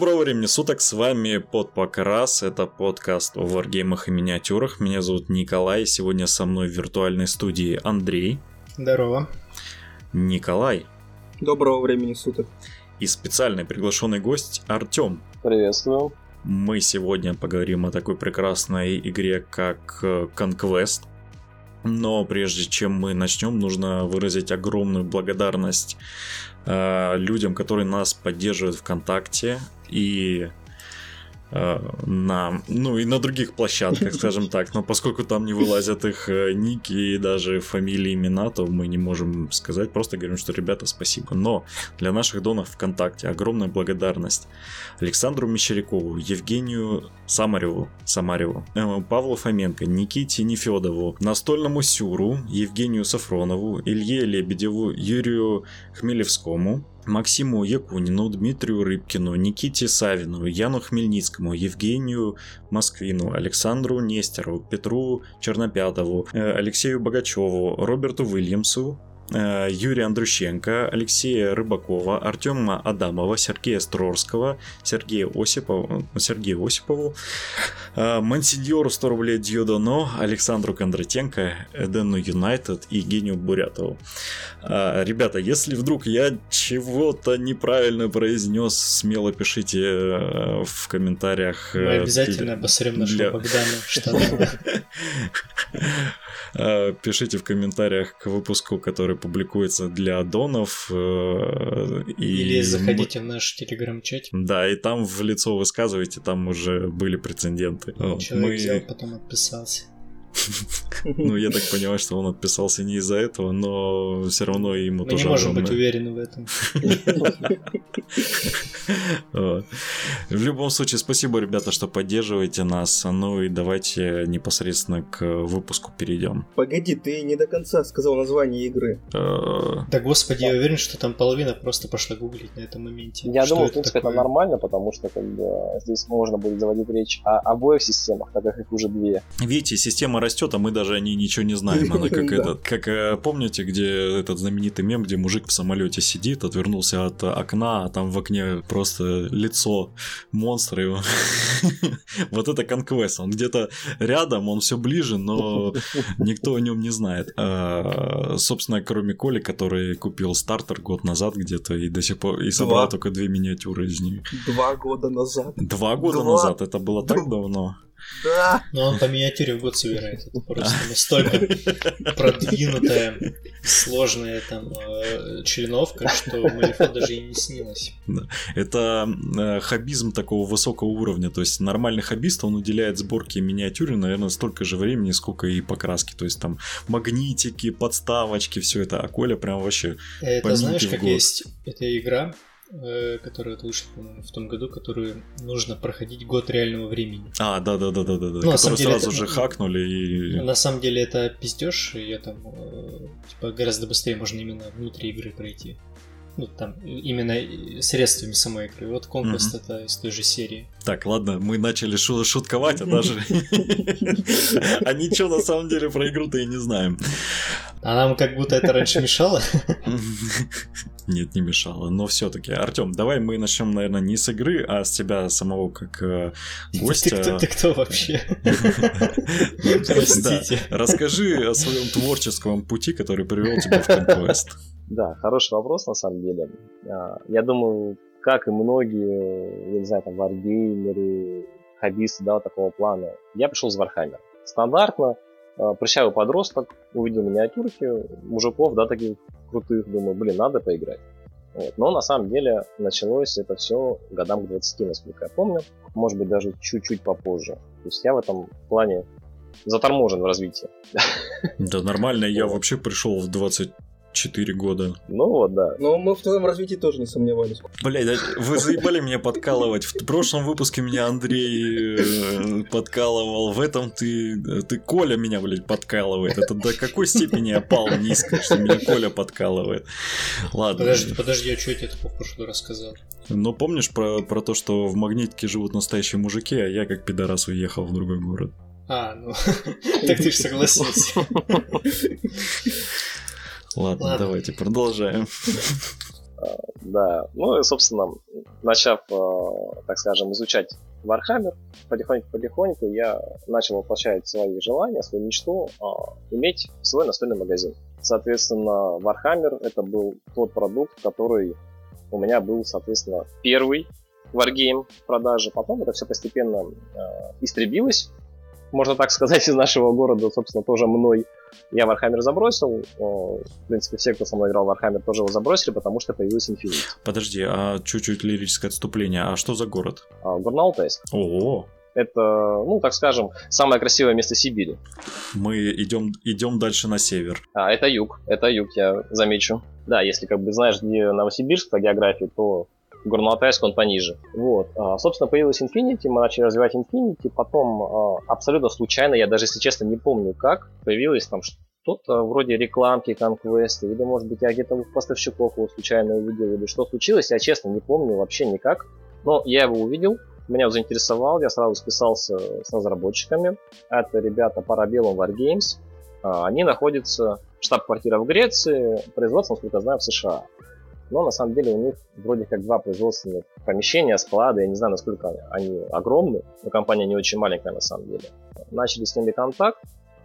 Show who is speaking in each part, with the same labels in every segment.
Speaker 1: Доброго времени суток, с вами под Покрас, это подкаст о варгеймах и миниатюрах. Меня зовут Николай, сегодня со мной в виртуальной студии Андрей.
Speaker 2: Здорово.
Speaker 1: Николай.
Speaker 3: Доброго времени суток.
Speaker 1: И специальный приглашенный гость Артем.
Speaker 4: Приветствую.
Speaker 1: Мы сегодня поговорим о такой прекрасной игре, как э, Conquest. Но прежде чем мы начнем, нужно выразить огромную благодарность э, людям, которые нас поддерживают ВКонтакте и Э, на, ну и на других площадках, скажем так, но поскольку там не вылазят их э, ники и даже фамилии, имена, то мы не можем сказать, просто говорим, что ребята, спасибо. Но для наших донов ВКонтакте огромная благодарность Александру Мещерякову, Евгению Самареву, Самареву, э, Павлу Фоменко, Никите Нефедову, Настольному Сюру, Евгению Сафронову, Илье Лебедеву, Юрию Хмелевскому, Максиму Якунину, Дмитрию Рыбкину, Никите Савину, Яну Хмельницкому, Евгению Москвину, Александру Нестерову, Петру Чернопятову, э, Алексею Богачеву, Роберту Уильямсу, Юрия Андрущенко, Алексея Рыбакова, Артема Адамова, Сергея Строрского, Сергея Осипова, Сергея Осипову, э, Мансиньору 100 рублей Дьюдоно, Александру Кондратенко, Эдену Юнайтед и Евгению Бурятову. Э, ребята, если вдруг я чего-то неправильно произнес, смело пишите в комментариях.
Speaker 2: Мы обязательно обосрем нашего для... Богдана
Speaker 1: Пишите в комментариях к выпуску, который публикуется для аддонов. Э,
Speaker 2: и... Или заходите в наш телеграм-чат.
Speaker 1: Да, и там в лицо высказывайте, там уже были прецеденты.
Speaker 2: Человек Мы... взял, потом отписался.
Speaker 1: Ну, я так понимаю, что он отписался не из-за этого, но все равно ему
Speaker 2: Мы
Speaker 1: тоже...
Speaker 2: Мы не можем быть уверены в этом.
Speaker 1: В любом случае, спасибо, ребята, что поддерживаете нас. Ну и давайте непосредственно к выпуску перейдем.
Speaker 3: Погоди, ты не до конца сказал название игры.
Speaker 2: Э, да господи, я уверен, что там половина просто пошла гуглить на этом моменте.
Speaker 4: Я думаю, в принципе, это нормально, потому что здесь можно будет заводить речь о обоих системах, так как их уже две.
Speaker 1: Видите, система растет, а мы даже о ней ничего не знаем. Она как этот, как э, помните, где этот знаменитый мем, где мужик в самолете сидит, отвернулся от окна, а там в окне просто лицо монстра его. Вот это конквест. Он где-то рядом, он все ближе, но никто о нем не знает. А, собственно, кроме Коли, который купил стартер год назад где-то и до сих пор и собрал только две миниатюры из них.
Speaker 3: Два года назад.
Speaker 1: Два года назад. Это было так давно.
Speaker 3: Да.
Speaker 2: Но он по миниатюре в год собирает. Это просто настолько продвинутая, сложная там э, членовка, что Малифо даже и не снилось.
Speaker 1: Да. Это э, хоббизм такого высокого уровня. То есть нормальный хоббист, он уделяет сборке миниатюры, наверное, столько же времени, сколько и покраски. То есть там магнитики, подставочки, все это. А Коля прям вообще
Speaker 2: Это знаешь, как есть эта игра, которая вышла, по-моему, в том году, которую нужно проходить год реального времени.
Speaker 1: А, да, да, да, да, да, да. Ну, которые сразу это, же хакнули и.
Speaker 2: На самом деле это пиздеж, и я там э, типа гораздо быстрее можно именно внутри игры пройти. Ну, там, именно средствами самой игры. Вот Conquest mm-hmm. это из той же серии.
Speaker 1: Так, ладно, мы начали шу- шутковать, а даже... А ничего на самом деле про игру-то и не знаем.
Speaker 2: А нам как будто это раньше мешало?
Speaker 1: Нет, не мешало, но все-таки. Артем, давай мы начнем, наверное, не с игры, а с тебя самого как э, гостя.
Speaker 2: Ты, ты, ты кто вообще?
Speaker 1: Простите. Расскажи о своем творческом пути, который привел тебя в Conquest.
Speaker 4: Да, хороший вопрос на самом деле. А, я думаю, как и многие, я не знаю, там, варгеймеры, хоббисты, да, такого плана, я пришел из Вархаммера. Стандартно, а, прыщавый подросток, увидел миниатюрки, мужиков, да, таких крутых, думаю, блин, надо поиграть. Вот. Но на самом деле началось это все годам к 20, насколько я помню. Может быть, даже чуть-чуть попозже. То есть я в этом плане заторможен в развитии.
Speaker 1: Да нормально, я вообще пришел в 20 4 года.
Speaker 4: Ну вот, да.
Speaker 3: Но мы в твоем развитии тоже не сомневались.
Speaker 1: Блять, вы заебали меня подкалывать. В прошлом выпуске меня Андрей э, подкалывал. В этом ты... Ты Коля меня, блядь, подкалывает. Это до какой степени я пал низко, что меня Коля подкалывает. Ладно.
Speaker 2: Подожди, подожди, а что я тебе такого в прошлый рассказал?
Speaker 1: Ну, помнишь про, про то, что в Магнитке живут настоящие мужики, а я как пидорас уехал в другой город?
Speaker 2: А, ну, так ты же согласился.
Speaker 1: Ладно, Ладно, давайте продолжаем.
Speaker 4: А, Да, ну и, собственно, начав, а, так скажем, изучать Warhammer, потихоньку-потихоньку я начал воплощать свои желания, свою мечту а, иметь свой настольный магазин. Соответственно, Warhammer это был тот продукт, который у меня был, соответственно, первый Wargame в продаже. Потом это все постепенно э, истребилось, можно так сказать, из нашего города, собственно, тоже мной. Я Warhammer забросил. В принципе, все, кто со мной играл в Warhammer, тоже его забросили, потому что появилась Infinity.
Speaker 1: Подожди, а чуть-чуть лирическое отступление. А что за город?
Speaker 4: А, Тест.
Speaker 1: Ого,
Speaker 4: Это, ну, так скажем, самое красивое место Сибири.
Speaker 1: мы идем, идем дальше на север.
Speaker 4: А, это юг. Это юг, я замечу. Да, если как бы знаешь, где Новосибирск по географии, то Горно-Алтайск, он пониже. Вот. А, собственно, появилась Infinity, мы начали развивать Infinity, потом а, абсолютно случайно, я даже, если честно, не помню как, появилось там что-то вроде рекламки Conquest, или, может быть, я где-то у поставщиков его случайно увидел, или что случилось, я честно не помню вообще никак. Но я его увидел, меня он заинтересовал, я сразу списался с разработчиками. Это ребята Parabellum Wargames. А, Они находятся, штаб-квартира в Греции, производство, насколько я знаю, в США. Но на самом деле у них вроде как два производственных помещения, склады. Я не знаю, насколько они, огромны, но компания не очень маленькая на самом деле. Начали с ними контакт.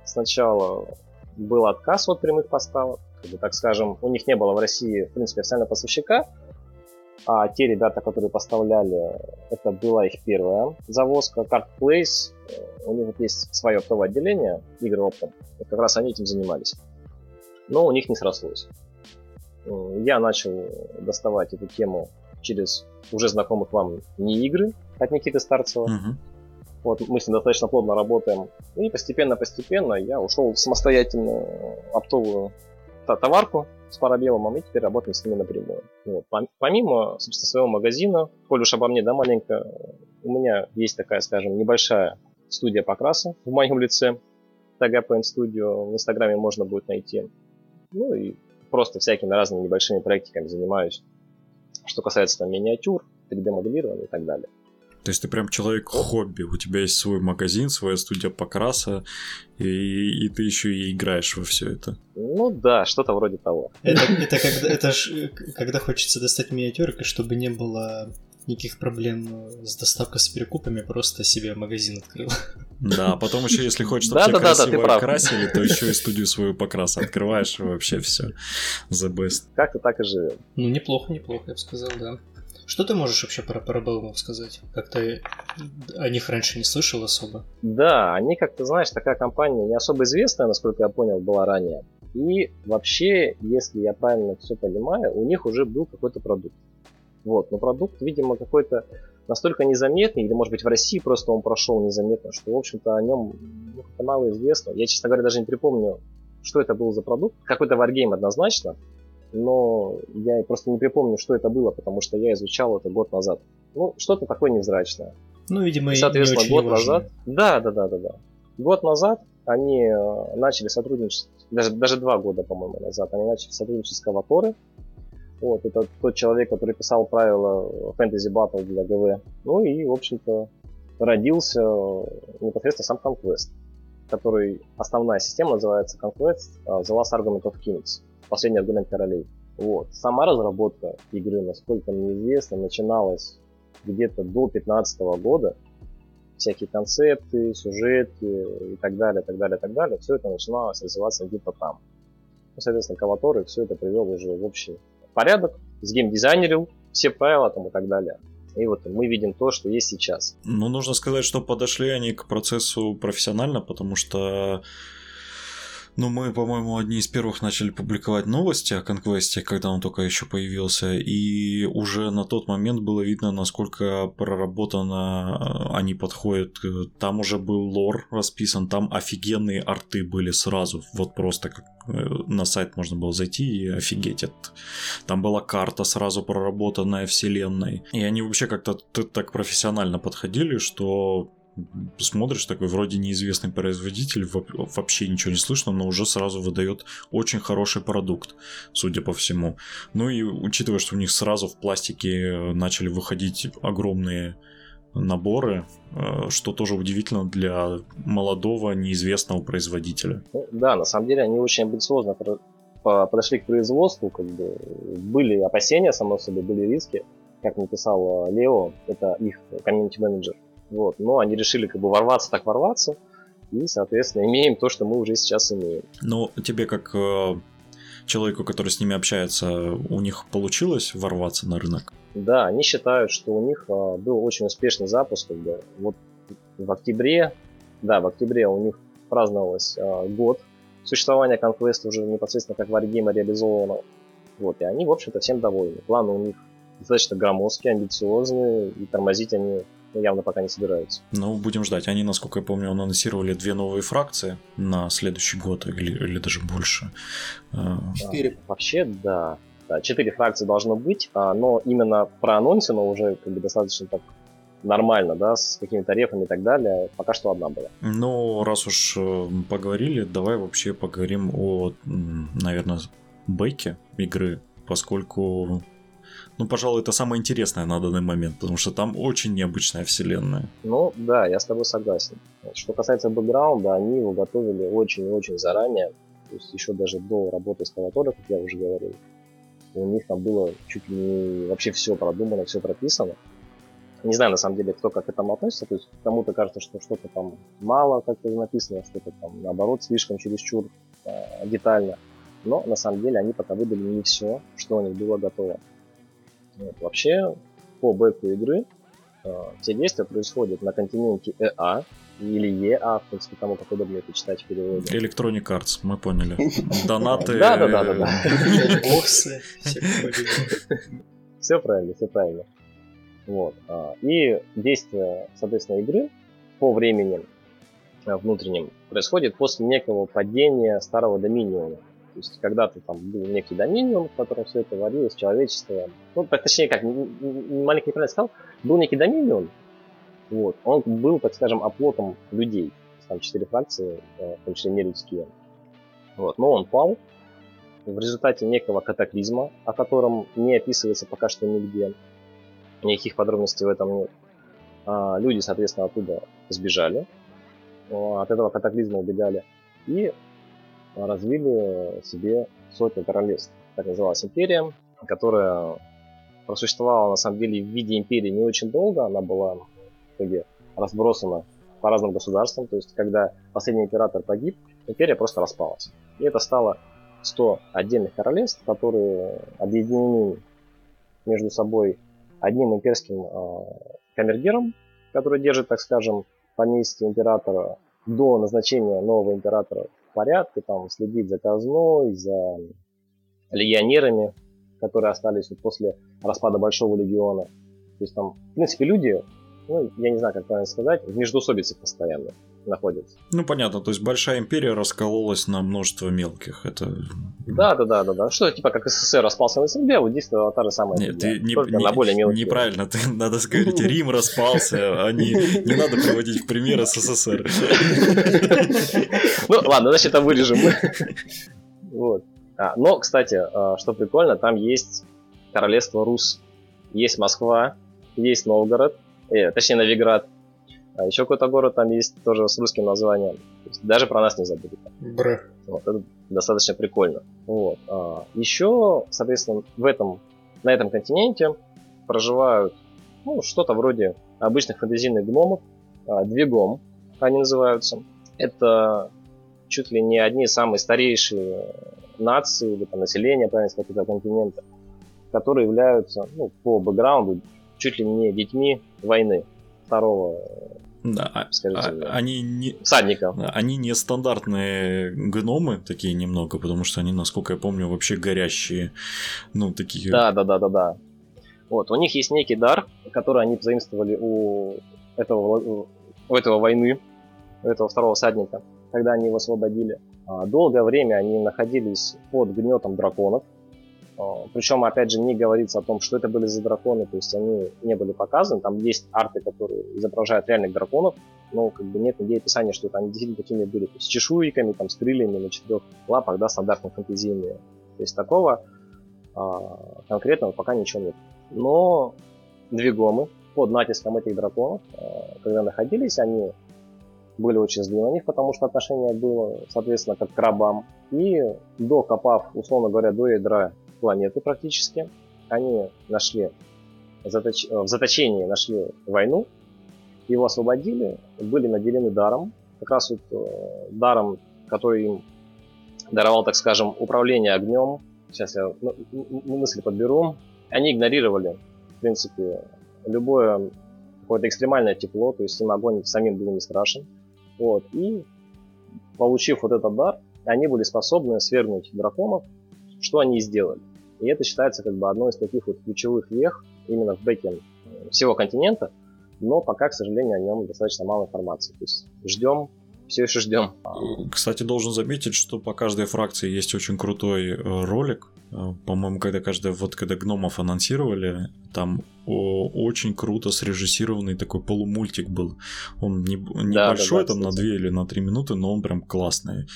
Speaker 4: Сначала был отказ от прямых поставок. Так скажем, у них не было в России, в принципе, официального поставщика. А те ребята, которые поставляли, это была их первая завозка. Card Place, э, у них вот есть свое оптовое отделение, игры оптом. Как раз они этим занимались. Но у них не срослось. Я начал доставать эту тему через уже знакомых вам не игры от Никиты Старцева.
Speaker 1: Мгм.
Speaker 4: Вот мы с ним достаточно плотно работаем. И постепенно-постепенно я ушел в самостоятельную оптовую та- товарку с парабеллумом и теперь работаем с ними напрямую. Вот. Пом- Помимо, собственно, своего магазина, коль уж обо мне, да, маленько, у меня есть такая, скажем, небольшая студия покраса в моем лице. Paint Studio в Инстаграме можно будет найти. Ну и просто всякими разными небольшими проектиками занимаюсь. Что касается там миниатюр, 3D-моделирования и так далее.
Speaker 1: То есть ты прям человек хобби, у тебя есть свой магазин, своя студия покраса, и, и ты еще и играешь во все это.
Speaker 4: Ну да, что-то вроде того.
Speaker 2: Это, это, когда, это ж, когда хочется достать миниатюркой, чтобы не было никаких проблем э, с доставкой с перекупами, просто себе магазин открыл.
Speaker 1: Да, а потом еще, если хочешь, чтобы тебя красиво красили, то еще и студию свою покраса открываешь, и вообще все. The best.
Speaker 4: Как-то так и живем.
Speaker 2: Ну, неплохо, неплохо, я бы сказал, да. Что ты можешь вообще про Парабеллумов сказать? Как-то о них раньше не слышал особо.
Speaker 4: Да, они, как ты знаешь, такая компания не особо известная, насколько я понял, была ранее. И вообще, если я правильно все понимаю, у них уже был какой-то продукт. Вот, но продукт, видимо, какой-то настолько незаметный, или, может быть, в России просто он прошел незаметно, что, в общем-то, о нем ну, как-то мало известно. Я, честно говоря, даже не припомню, что это был за продукт. Какой-то варгейм однозначно, но я просто не припомню, что это было, потому что я изучал это год назад. Ну, что-то такое невзрачное.
Speaker 2: Ну, видимо,
Speaker 4: И, соответственно,
Speaker 2: не очень
Speaker 4: год
Speaker 2: важно.
Speaker 4: назад. Да, да, да, да, да. Год назад они э, начали сотрудничать, даже, даже два года, по-моему, назад, они начали сотрудничать с Каваторы. Вот, это тот человек, который писал правила фэнтези батл для ГВ. Ну и, в общем-то, родился непосредственно сам Conquest, который, основная система называется Conquest э, The Last Argument of Kings, последний аргумент королей. Вот. Сама разработка игры, насколько мне известно, начиналась где-то до 2015 года. Всякие концепты, сюжеты и так далее, так далее, так далее. Все это начиналось развиваться где-то там. Ну, соответственно, Каваторы все это привел уже в общий порядок, сгеймдизайнерил все правила там и так далее. И вот мы видим то, что есть сейчас.
Speaker 1: Ну, нужно сказать, что подошли они к процессу профессионально, потому что ну, мы, по-моему, одни из первых начали публиковать новости о Конквесте, когда он только еще появился, и уже на тот момент было видно, насколько проработано они подходят. Там уже был лор расписан, там офигенные арты были сразу, вот просто как э, на сайт можно было зайти и офигеть. от- Там была карта сразу проработанная вселенной. И они вообще как-то так профессионально подходили, что смотришь такой вроде неизвестный производитель, во- вообще ничего не слышно, но уже сразу выдает очень хороший продукт, судя по всему. Ну и учитывая, что у них сразу в пластике начали выходить огромные наборы, э, что тоже удивительно для молодого неизвестного производителя.
Speaker 4: Ну, да, на самом деле они очень амбициозно подошли к производству, как бы были опасения, само собой, были риски, как написал э, Лео, это их комьюнити менеджер. Вот. Но они решили как бы ворваться так ворваться, и, соответственно, имеем то, что мы уже сейчас имеем.
Speaker 1: Ну, тебе как э, человеку, который с ними общается, у них получилось ворваться на рынок?
Speaker 4: Да, они считают, что у них а, был очень успешный запуск. Как бы. Вот в октябре, да, в октябре у них праздновалось а, год существования Conquest уже непосредственно как Wargame реализовано. Вот, и они, в общем-то, всем довольны. Планы у них достаточно громоздкие, амбициозные, и тормозить они явно пока не собираются.
Speaker 1: Ну, будем ждать. Они, насколько я помню, анонсировали две новые фракции на следующий год или, или даже больше. А,
Speaker 3: Четыре.
Speaker 4: А, вообще, да. Да, четыре фракции должно быть, а, но именно проанонсено уже как бы достаточно так нормально, да, с какими-то рефами и так далее. Пока что одна была.
Speaker 1: Ну, раз уж э, поговорили, давай вообще поговорим о, наверное, бэке игры, поскольку, ну, пожалуй, это самое интересное на данный момент, потому что там очень необычная вселенная.
Speaker 4: Ну, да, я с тобой согласен. Что касается бэкграунда, они его готовили очень и очень заранее. То есть еще даже до работы с Калаторой, как я уже говорил. У них там было чуть ли не вообще все продумано, все прописано. Не знаю, на самом деле, кто как к этому относится. То есть кому-то кажется, что что-то там мало как-то написано, что-то там наоборот слишком чересчур э, детально. Но на самом деле они пока выдали не все, что у них было готово. Вот. Вообще, по бэку игры э, все действия происходят на континенте ЭА или ЕА, в принципе, кому как удобнее это читать в переводе.
Speaker 1: Electronic Arts, мы поняли. Донаты.
Speaker 4: Да, да, да, да, да.
Speaker 2: Боксы,
Speaker 4: Все правильно, все правильно. Вот. а, И действие, соответственно, игры по времени а, внутренним происходит после некого падения старого доминиума. То есть когда-то там был некий доминиум, в котором все это варилось, человечество. Ну, точнее, как, маленько неправильно сказал, был некий доминиум, вот, он был, так скажем, оплотом людей. Там четыре фракции, э, в том числе нелюдские. Вот, но он пал в результате некого катаклизма, о котором не описывается пока что нигде. Никаких подробностей в этом нет. А, люди, соответственно, оттуда сбежали, от этого катаклизма убегали и развили себе сотни королевств. Так называлась империя, которая просуществовала на самом деле в виде империи не очень долго. Она была в итоге разбросана по разным государствам. То есть, когда последний император погиб, империя просто распалась. И это стало 100 отдельных королевств, которые объединены между собой одним имперским э, камергером, который держит, так скажем, поместье императора до назначения нового императора порядке, там следит за казной, за легионерами, которые остались вот после распада Большого легиона. То есть там, в принципе, люди, ну, я не знаю, как правильно сказать, в междоусобице постоянно находятся.
Speaker 1: Ну, понятно, то есть большая империя раскололась на множество мелких. Это...
Speaker 4: Да, да, да, да, да. Что типа как СССР распался на СНГ, вот здесь та же самая
Speaker 1: Нет, ты не, не-
Speaker 4: на более мелкие.
Speaker 1: неправильно, ты надо говорить, Рим распался, а не, не надо приводить в пример СССР.
Speaker 4: Ну, ладно, значит, это вырежем. Вот. А, но, кстати, а, что прикольно, там есть королевство Рус, есть Москва, есть Новгород, э, точнее Новиград, а еще какой-то город там есть тоже с русским названием. То есть даже про нас не забыли.
Speaker 2: Бр.
Speaker 4: Вот, это достаточно прикольно. Вот. А, еще, соответственно, в этом, на этом континенте проживают ну, что-то вроде обычных фэнтезийных гномов. А, Двигом они называются. Это чуть ли не одни самые старейшие нации или там, населения, правильно сказать, этого континента, которые являются ну, по бэкграунду чуть ли не детьми войны второго
Speaker 1: Да, а-
Speaker 4: скажите
Speaker 1: а- они не...
Speaker 4: всадника.
Speaker 1: Да, Они не стандартные гномы такие немного, потому что они, насколько я помню, вообще горящие. Ну, такие...
Speaker 4: Да, да, да, да, да. Вот, у них есть некий дар, который они заимствовали у этого, у этого войны, у этого второго всадника, когда они его освободили. А, Долгое время они находились под гнетом драконов. А, Причем, опять же, не говорится о том, что это были за драконы, то есть они не были показаны. Там есть арты, которые изображают реальных драконов, но как бы нет нигде описания, что это они действительно такими были, то есть с чешуйками, там, с крыльями на четырех лапах, да, стандартно фэнтезийные. То есть такого а, конкретного пока ничего нет. Но двигомы под натиском этих драконов, а, когда находились, они были очень злы на них, потому что отношение было, соответственно, как к рабам. И докопав, условно говоря, до ядра планеты практически, они нашли заточ... в заточении нашли войну, его освободили, были наделены даром, как раз вот э, даром, который им даровал, так скажем, управление огнем. Сейчас я мысли подберу. Они игнорировали, в принципе, любое какое-то экстремальное тепло, то есть им огонь самим был не страшен. Вот. И получив вот этот дар, они были способны свергнуть драконов, что они и сделали. И это считается как бы одной из таких вот ключевых вех именно в бэке всего континента, но пока, к сожалению, о нем достаточно мало информации. То есть ждем, все еще ждем.
Speaker 1: Кстати, должен заметить, что по каждой фракции есть очень крутой э, ролик. Э, по-моему, когда каждая, вот когда гномов анонсировали, там очень круто срежиссированный такой полумультик был. Он не, небольшой, да, да, да, там кстати. на 2 или на 3 минуты, но он прям классный.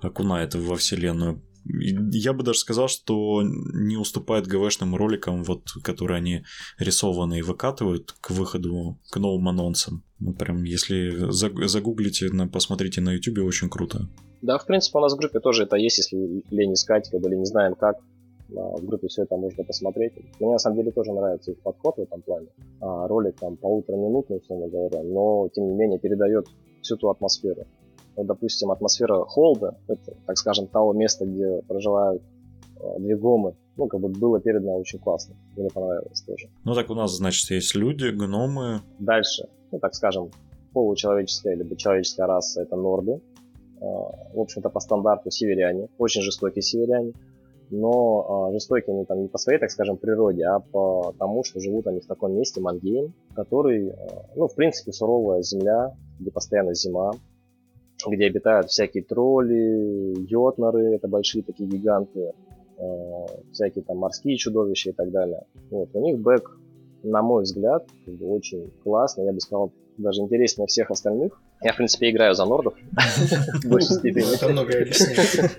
Speaker 1: Окунает во вселенную я бы даже сказал, что не уступает ГВшным роликам, вот, которые они рисованы и выкатывают к выходу, к новым анонсам. Ну, прям, если загуглите, посмотрите на YouTube, очень круто.
Speaker 4: Да, в принципе, у нас в группе тоже это есть, если лень искать, как бы, или не знаем как. В группе все это можно посмотреть. Мне на самом деле тоже нравится их подход в этом плане. А, ролик там полутораминутный, условно говоря, но тем не менее передает всю ту атмосферу вот, допустим, атмосфера холда, это, так скажем, того места, где проживают э, две гомы, ну, как бы было передано очень классно. Мне понравилось тоже.
Speaker 1: Ну, так у нас, значит, есть люди, гномы.
Speaker 4: Дальше, ну, так скажем, получеловеческая либо человеческая раса – это норды. Э, в общем-то, по стандарту северяне. Очень жестокие северяне. Но э, жестокие они там не по своей, так скажем, природе, а по тому, что живут они в таком месте, Мангейм, который, ну, в принципе, суровая земля, где постоянно зима, где обитают всякие тролли, йотнеры, это большие такие гиганты, э, всякие там морские чудовища и так далее. Вот. У них бэк, на мой взгляд, очень классный, я бы сказал, даже интереснее всех остальных. Я, в принципе, играю за нордов в большей степени.
Speaker 2: Это многое объясняет.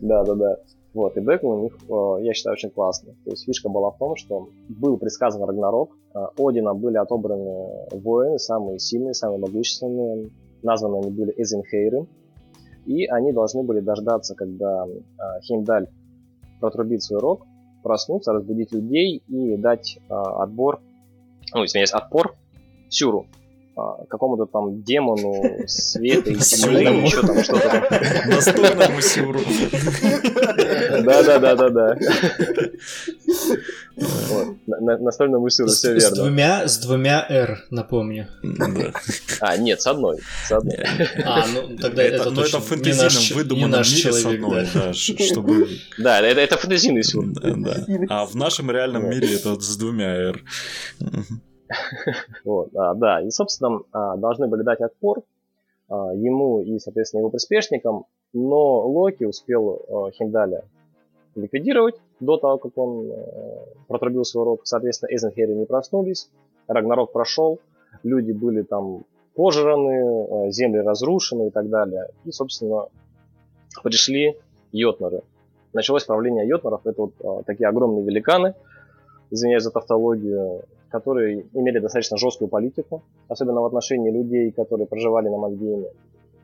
Speaker 4: Да, да, да. Вот, и бэк у них, э, я считаю, очень классный. То есть фишка была в том, что был предсказан Рагнарок, э, Одина были отобраны воины, самые сильные, самые могущественные, названы они были Эзенхейры, и они должны были дождаться, когда э, Хеймдаль протрубит свой рог, проснуться, разбудить людей и дать э, отбор, ну, извиняюсь, отпор Сюру, а, какому-то там демону света и тьмы, еще там что-то там.
Speaker 1: Настольному Сюру.
Speaker 4: Да-да-да-да-да. Настольному Сюру, все верно.
Speaker 2: С двумя, с двумя R, напомню.
Speaker 4: А, нет, с одной. С одной.
Speaker 2: А, ну тогда это
Speaker 1: Ну это в фэнтезийном выдуманном мире с одной, да, чтобы...
Speaker 4: Да, это фэнтезийный Сюр.
Speaker 1: А в нашем реальном мире это с двумя R.
Speaker 4: Вот, а, да, и, собственно, а, должны были дать отпор а, ему и, соответственно, его приспешникам, но Локи успел а, Хиндаля ликвидировать до того, как он а, протрубил свой рог. Соответственно, Эйзенхеры не проснулись, Рагнарок прошел, люди были там пожраны, а, земли разрушены и так далее. И, собственно, пришли Йотнеры. Началось правление Йотнеров, это вот а, такие огромные великаны, извиняюсь за тавтологию, которые имели достаточно жесткую политику, особенно в отношении людей, которые проживали на Мальдиве.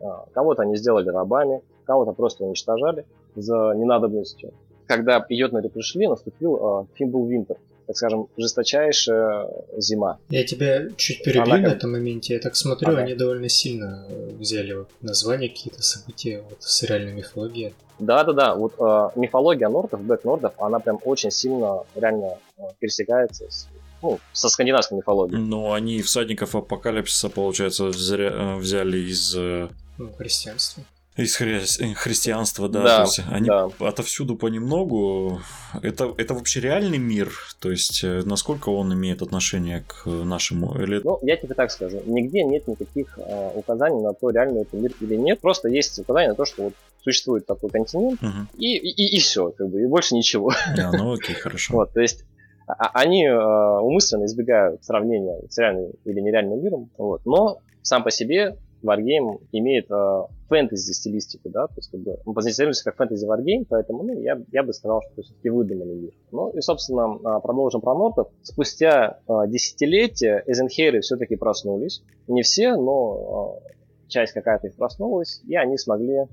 Speaker 4: А, кого-то они сделали рабами, кого-то просто уничтожали за ненадобностью. Когда йотнеры пришли, наступил Фимбл Винтер, так скажем, жесточайшая зима.
Speaker 2: Я тебя чуть перебью Она... на этом моменте. Я так смотрю, ага. они довольно сильно взяли вот названия какие-то события вот, с реальной мифологией.
Speaker 4: Да-да-да, вот э, мифология нордов, бэк нордов, она прям очень сильно реально э, пересекается с ну, со скандинавской мифологией.
Speaker 1: Ну, они всадников апокалипсиса, получается, взяли, взяли из... Э,
Speaker 2: ну, христианства.
Speaker 1: Из хри... христианства, да.
Speaker 4: да
Speaker 1: то есть они
Speaker 4: да.
Speaker 1: отовсюду понемногу. Это, это вообще реальный мир? То есть э, насколько он имеет отношение к нашему? Или...
Speaker 4: Ну, я тебе так скажу. Нигде нет никаких э, указаний на то, реальный это мир или нет. Просто есть указания на то, что вот существует такой континент, угу. и, и, и все, как бы, и больше ничего.
Speaker 1: Да, ну окей, хорошо.
Speaker 4: Вот, то есть а, они э, умышленно избегают сравнения с реальным или нереальным миром, вот. но сам по себе Wargame имеет э, фэнтези стилистику, да, то есть как бы мы позиционируемся как фэнтези Wargame, поэтому ну, я, я бы сказал, что все-таки выдуманный мир. Ну и, собственно, а, продолжим про нортов. Спустя э, десятилетия Эзенхейры все-таки проснулись. Не все, но э, часть какая-то их проснулась, и они смогли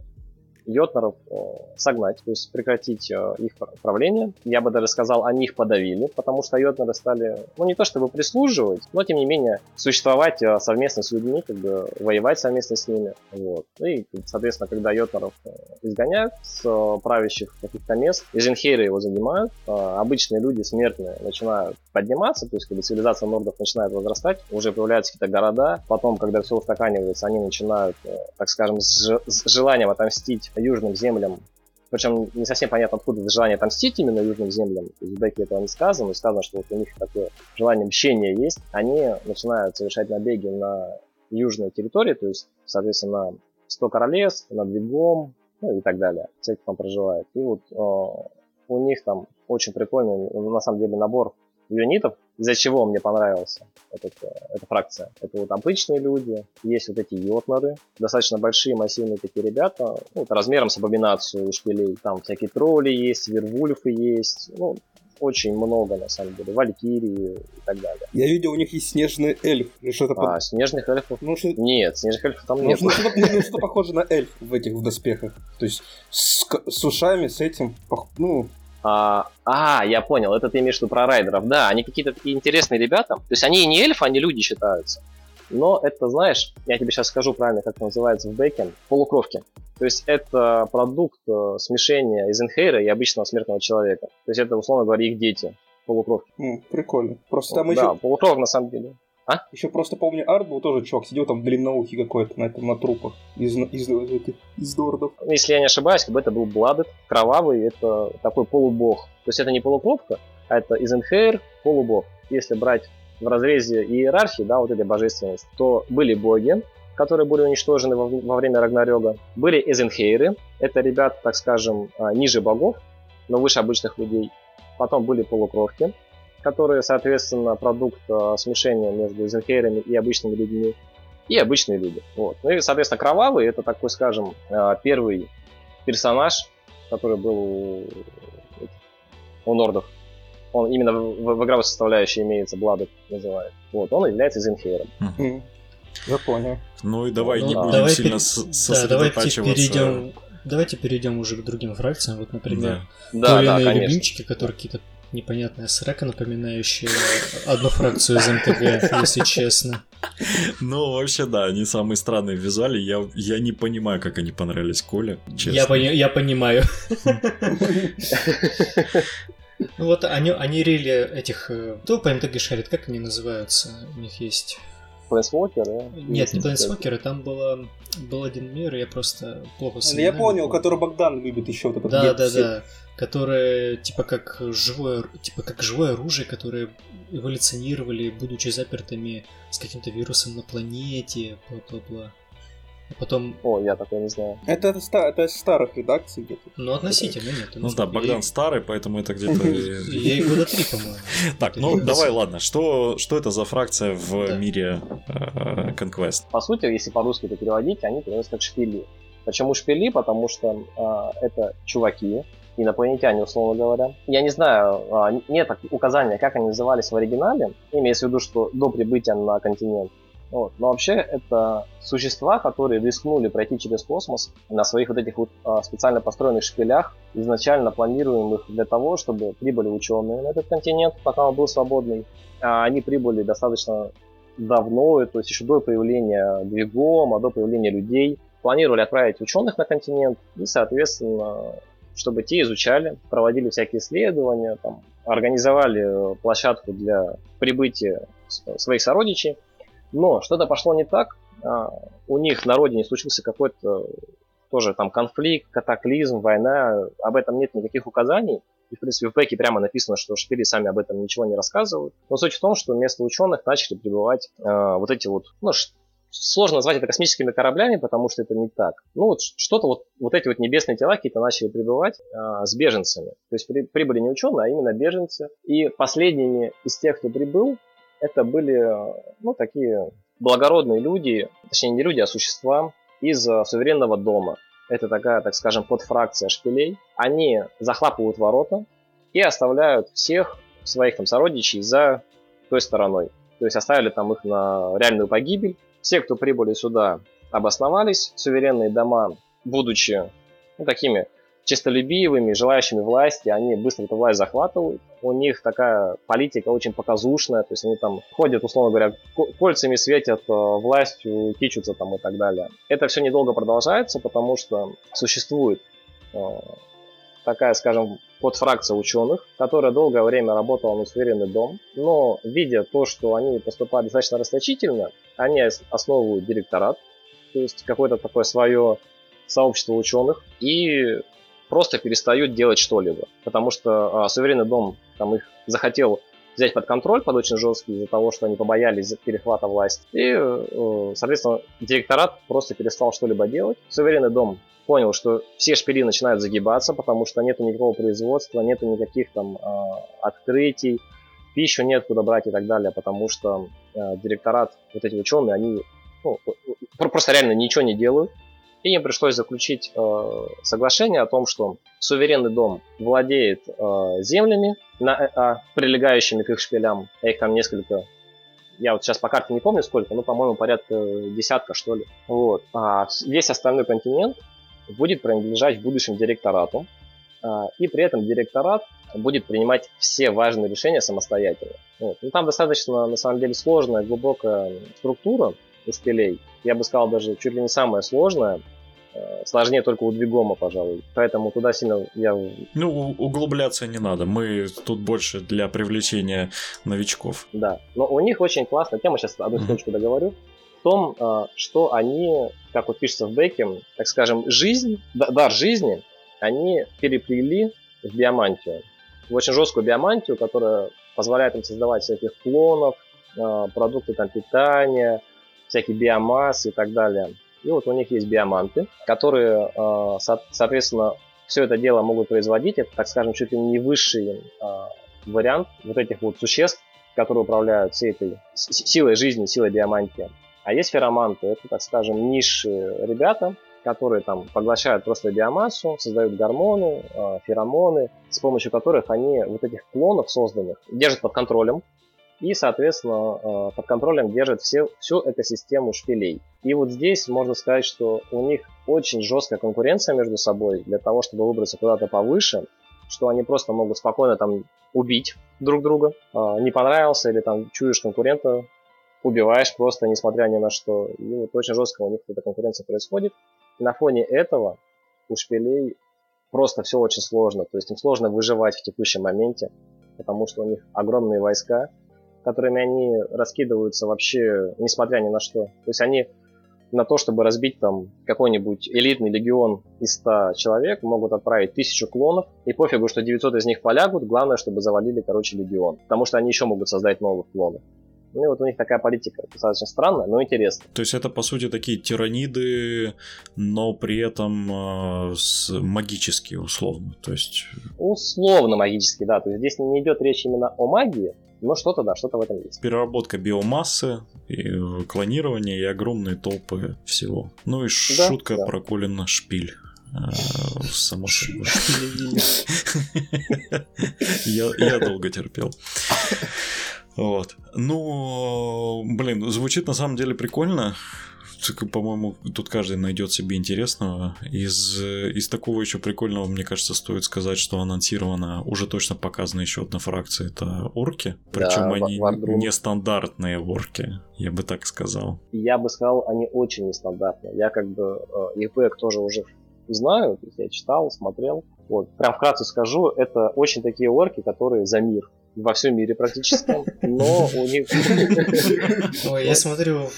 Speaker 4: Йотнеров э, согнать, то есть прекратить э, их правление. Я бы даже сказал, они их подавили, потому что Йотнеры стали, ну не то чтобы прислуживать, но тем не менее существовать э, совместно с людьми, как бы воевать совместно с ними. Вот. И, соответственно, когда Йотнеров изгоняют с правящих каких-то мест, Эженхейры его занимают, обычные люди, смертные, начинают подниматься, то есть когда цивилизация нордов начинает возрастать, уже появляются какие-то города, потом, когда все устаканивается, они начинают, так скажем, с желанием отомстить южным землям, причем не совсем понятно, откуда это желание отомстить именно южным землям. В Беке этого не сказано, сказано, что вот у них такое желание мщения есть. Они начинают совершать набеги на южные территории, то есть, соответственно, 100 королевств, над Двигом, ну и так далее, все, кто там проживает. И вот э, у них там очень прикольный, на самом деле, набор юнитов, из-за чего мне понравился этот, э, эта фракция. Это вот обычные люди, есть вот эти йотнеры, достаточно большие, массивные такие ребята, ну, вот размером с абоминацию шпилей. Там всякие тролли есть, вервульфы есть, ну, очень много, на самом деле, валькирии и так далее.
Speaker 3: Я видел, у них есть снежный эльф.
Speaker 4: Что-то а, под... снежных эльфов?
Speaker 3: Ну, что...
Speaker 4: Нет, снежных эльфов там ну, нет.
Speaker 3: Ну, что-то, ну, что похоже на эльф в этих в доспехах. То есть с, с ушами, с этим, ну,
Speaker 4: а, а, я понял, это ты имеешь в виду про райдеров. Да, они какие-то такие интересные ребята. То есть они и не эльфы, они люди считаются. Но это, знаешь, я тебе сейчас скажу правильно, как это называется в бэке, полукровки. То есть это продукт э, смешения Эйзенхейра и обычного смертного человека. То есть это, условно говоря, их дети, полукровки.
Speaker 3: Mm, прикольно. Просто там
Speaker 4: да,
Speaker 3: еще...
Speaker 4: Полукровок на самом деле.
Speaker 3: А? Еще просто помню, Арт был тоже чувак, сидел там длинноухий какой-то на этом на трупах из, из, из, из дордов.
Speaker 4: Если я не ошибаюсь, как бы это был Бладет, кровавый, это такой полубог. То есть это не полукровка, а это Изенхейр, полубог. Если брать в разрезе иерархии, да, вот этой божественности, то были боги, которые были уничтожены во, во время Рагнарёга. Были Эзенхейры, это ребята, так скажем, а, ниже богов, но выше обычных людей. Потом были полукровки, которые, соответственно, продукт э, смешения между зенхейрами и обычными людьми, и обычные люди. Вот. Ну и, соответственно, Кровавый это такой, скажем, э, первый персонаж, который был у, у нордов. Он именно в, в игровой составляющей имеется, Бладок называют. Вот, он является Зенхейром.
Speaker 3: Mm-hmm. Я понял.
Speaker 1: Ну и давай ну, не да. будем давай сильно пер... сосредотачиваться.
Speaker 2: Да, давайте перейдем, давайте перейдем уже к другим фракциям. Вот, например,
Speaker 4: да. Да, да,
Speaker 2: любимчики, которые какие-то непонятная срака, напоминающая одну фракцию из МТГ, если честно.
Speaker 1: Ну, вообще, да, они самые странные в визуале. Я, я не понимаю, как они понравились Коле, честно.
Speaker 2: Я, пони- я понимаю. Ну вот они, они рили этих... Э, кто по МТГ шарит? Как они называются? У них есть...
Speaker 4: Плейнсвокеры?
Speaker 2: Нет, не Плейнсвокеры, там было, был один мир, я просто плохо
Speaker 3: Я понял, который Богдан любит еще. Вот
Speaker 2: да, да, да которые типа как живое, типа как живое оружие, которое эволюционировали, будучи запертыми с каким-то вирусом на планете, бла-бла-бла. Потом...
Speaker 4: О, я такое не знаю.
Speaker 3: Это, это, это из старых редакций где-то.
Speaker 2: Ну, относительно нет.
Speaker 1: Ну да, Богдан старый, поэтому это где-то...
Speaker 2: Я и года три, по-моему.
Speaker 1: Так, ну давай, ладно. Что, что это за фракция в мире э, Conquest?
Speaker 4: По сути, если по-русски это переводить, они переводятся как шпили. Почему шпили? Потому что э, это чуваки, инопланетяне, условно говоря. Я не знаю, а, нет указания, как они назывались в оригинале, имеется в виду, что до прибытия на континент. Вот. Но вообще это существа, которые рискнули пройти через космос на своих вот этих вот а, специально построенных шпилях, изначально планируемых для того, чтобы прибыли ученые на этот континент, пока он был свободный. А они прибыли достаточно давно, то есть еще до появления двигома, до появления людей. Планировали отправить ученых на континент и, соответственно, чтобы те изучали, проводили всякие исследования, там, организовали площадку для прибытия своих сородичей. Но что-то пошло не так. А, у них на родине случился какой-то тоже там конфликт, катаклизм, война. Об этом нет никаких указаний. И, в принципе, в Бэке прямо написано, что шпили сами об этом ничего не рассказывают. Но суть в том, что вместо ученых начали прибывать э, вот эти вот, ну, сложно назвать это космическими кораблями, потому что это не так. Ну вот что-то вот, вот эти вот небесные тела какие-то начали прибывать а, с беженцами. То есть при, прибыли не ученые, а именно беженцы. И последними из тех, кто прибыл, это были, ну, такие благородные люди, точнее не люди, а существа из э, суверенного дома. Это такая, так скажем, подфракция шпилей. Они захлапывают ворота и оставляют всех своих там сородичей за той стороной. То есть оставили там их на реальную погибель. Все, кто прибыли сюда, обосновались. Суверенные дома, будучи ну, такими честолюбивыми, желающими власти, они быстро эту власть захватывают. У них такая политика очень показушная, то есть они там ходят, условно говоря, кольцами светят э, властью, кичутся там и так далее. Это все недолго продолжается, потому что существует э, такая, скажем, подфракция ученых, которая долгое время работала на суверенный дом, но видя то, что они поступают достаточно расточительно, они основывают директорат, то есть какое-то такое свое сообщество ученых, и просто перестают делать что-либо. Потому что а, суверенный дом там их захотел взять под контроль под очень жесткий из-за того, что они побоялись перехвата власти. И, э, соответственно, директорат просто перестал что-либо делать. Суверенный дом понял, что все шпили начинают загибаться, потому что нету никакого производства, нету никаких там э, открытий, пищу нет куда брать и так далее, потому что э, директорат, вот эти ученые, они ну, просто реально ничего не делают. Им пришлось заключить э, соглашение о том, что суверенный дом владеет э, землями, на, э, прилегающими к их шпилям. А их там несколько. Я вот сейчас по карте не помню сколько, но, по-моему, порядка десятка, что ли. Вот. А весь остальной континент будет принадлежать в будущем директорату. А, и при этом директорат будет принимать все важные решения самостоятельно. Вот. Ну, там достаточно, на самом деле, сложная, глубокая структура у шпилей. Я бы сказал, даже чуть ли не самая сложная. Э, сложнее только у Двигома, пожалуй. Поэтому туда сильно я...
Speaker 1: Ну, углубляться не надо. Мы тут больше для привлечения новичков.
Speaker 4: Да. Но у них очень классная тема, сейчас одну секундочку договорю. В том, э, что они, как вот пишется в Беке, так скажем, жизнь, дар жизни, они переплели в биомантию. В очень жесткую биомантию, которая позволяет им создавать всяких клонов, э, продукты там, питания, всякие биомассы и так далее. И вот у них есть биоманты, которые, э, соответственно, все это дело могут производить. Это, так скажем, чуть ли не высший э, вариант вот этих вот существ, которые управляют всей этой силой жизни, силой диамантия. А есть фероманты, это, так скажем, низшие ребята, которые там поглощают просто биомассу, создают гормоны, э, феромоны, с помощью которых они вот этих клонов созданных держат под контролем, и, соответственно, э, под контролем держит все, всю экосистему шпилей. И вот здесь можно сказать, что у них очень жесткая конкуренция между собой для того, чтобы выбраться куда-то повыше, что они просто могут спокойно там убить друг друга. А, не понравился или там чуешь конкурента, убиваешь просто, несмотря ни на что. И вот очень жестко у них эта конкуренция происходит. На фоне этого у шпилей просто все очень сложно. То есть им сложно выживать в текущем моменте, потому что у них огромные войска, которыми они раскидываются вообще несмотря ни на что. То есть они на то, чтобы разбить там какой-нибудь элитный легион из 100 человек, могут отправить тысячу клонов, и пофигу, что 900 из них полягут, главное, чтобы завалили, короче, легион. Потому что они еще могут создать новых клонов. Ну и вот у них такая политика достаточно странная, но интересная.
Speaker 1: То есть это, по сути, такие тираниды, но при этом э, с магические, условно. То есть...
Speaker 4: Условно магические, да. То есть здесь не идет речь именно о магии, но что-то, да, что-то в этом есть.
Speaker 1: Переработка биомассы, и клонирование и огромные толпы всего. Ну и да, шутка да. про Колина Шпиль. А, само. Я долго терпел. Вот. Ну, блин, звучит на самом деле прикольно по-моему, тут каждый найдет себе интересного. Из, из такого еще прикольного, мне кажется, стоит сказать, что анонсировано, уже точно показана еще одна фракция, это орки. Причем да, они нестандартные орки, я бы так сказал.
Speaker 4: Я бы сказал, они очень нестандартные. Я как бы э, их бэк тоже уже знаю, то есть я читал, смотрел. Вот, прям вкратце скажу, это очень такие орки, которые за мир во всем мире практически, но у них...
Speaker 2: Ой, я смотрю,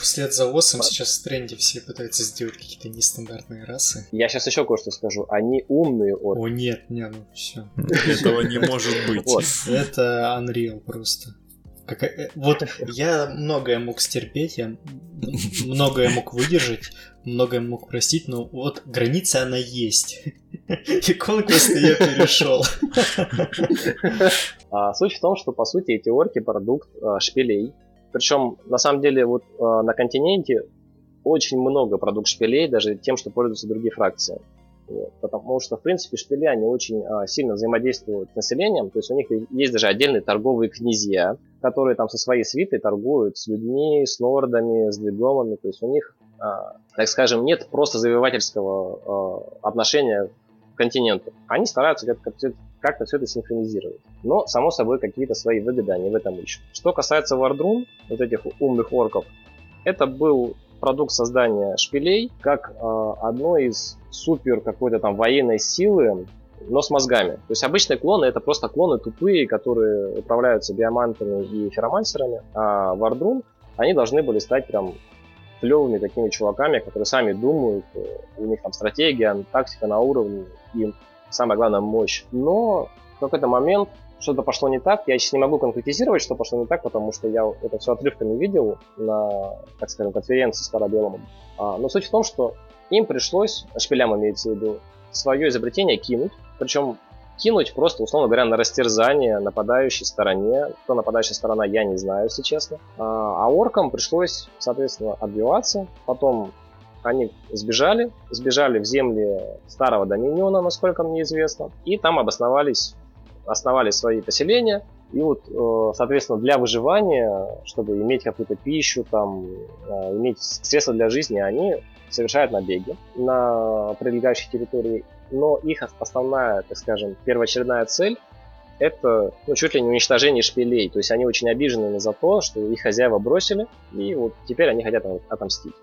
Speaker 2: вслед за ОСом сейчас в тренде все пытаются сделать какие-то нестандартные расы.
Speaker 4: Я сейчас еще кое-что скажу. Они умные орки.
Speaker 2: О, нет, не, ну все.
Speaker 1: Этого не может быть.
Speaker 2: Это Unreal просто. Как, э, вот я многое мог стерпеть, я многое мог выдержать, многое мог простить, но вот граница она есть. И конкурс я перешел.
Speaker 4: А, суть в том, что по сути эти орки продукт а, шпилей. Причем, на самом деле, вот э, на континенте очень много продукт шпилей, даже тем, что пользуются другие фракции. Вот. Потому что, в принципе, шпили, они очень а, сильно взаимодействуют с населением. То есть у них есть даже отдельные торговые князья, которые там со своей свитой торгуют с людьми, с лордами, с легомами. То есть у них, а, так скажем, нет просто завоевательского а, отношения к континенту. Они стараются как-то, как-то все это синхронизировать. Но, само собой, какие-то свои выгоды они в этом ищут. Что касается Вардрун, вот этих умных орков, это был продукт создания шпилей как э, одной из супер какой-то там военной силы, но с мозгами. То есть обычные клоны это просто клоны тупые, которые управляются биомантами и феромансерами, а Вардрун они должны были стать прям клевыми такими чуваками, которые сами думают, у них там стратегия, тактика на уровне и самое главное мощь. Но в какой-то момент что-то пошло не так. Я сейчас не могу конкретизировать, что пошло не так, потому что я это все отрывками видел на, так скажем, конференции с Парабеллумом. А, но суть в том, что им пришлось, шпилям имеется в виду, свое изобретение кинуть. Причем кинуть просто, условно говоря, на растерзание нападающей стороне. Кто нападающая сторона, я не знаю, если честно. А, а оркам пришлось, соответственно, отбиваться. Потом они сбежали, сбежали в земли старого доминиона, насколько мне известно, и там обосновались основали свои поселения. И вот, э, соответственно, для выживания, чтобы иметь какую-то пищу, там, э, иметь средства для жизни, они совершают набеги на прилегающие территории. Но их основная, так скажем, первоочередная цель это ну, чуть ли не уничтожение шпилей. То есть они очень обижены за то, что их хозяева бросили, и вот теперь они хотят отомстить.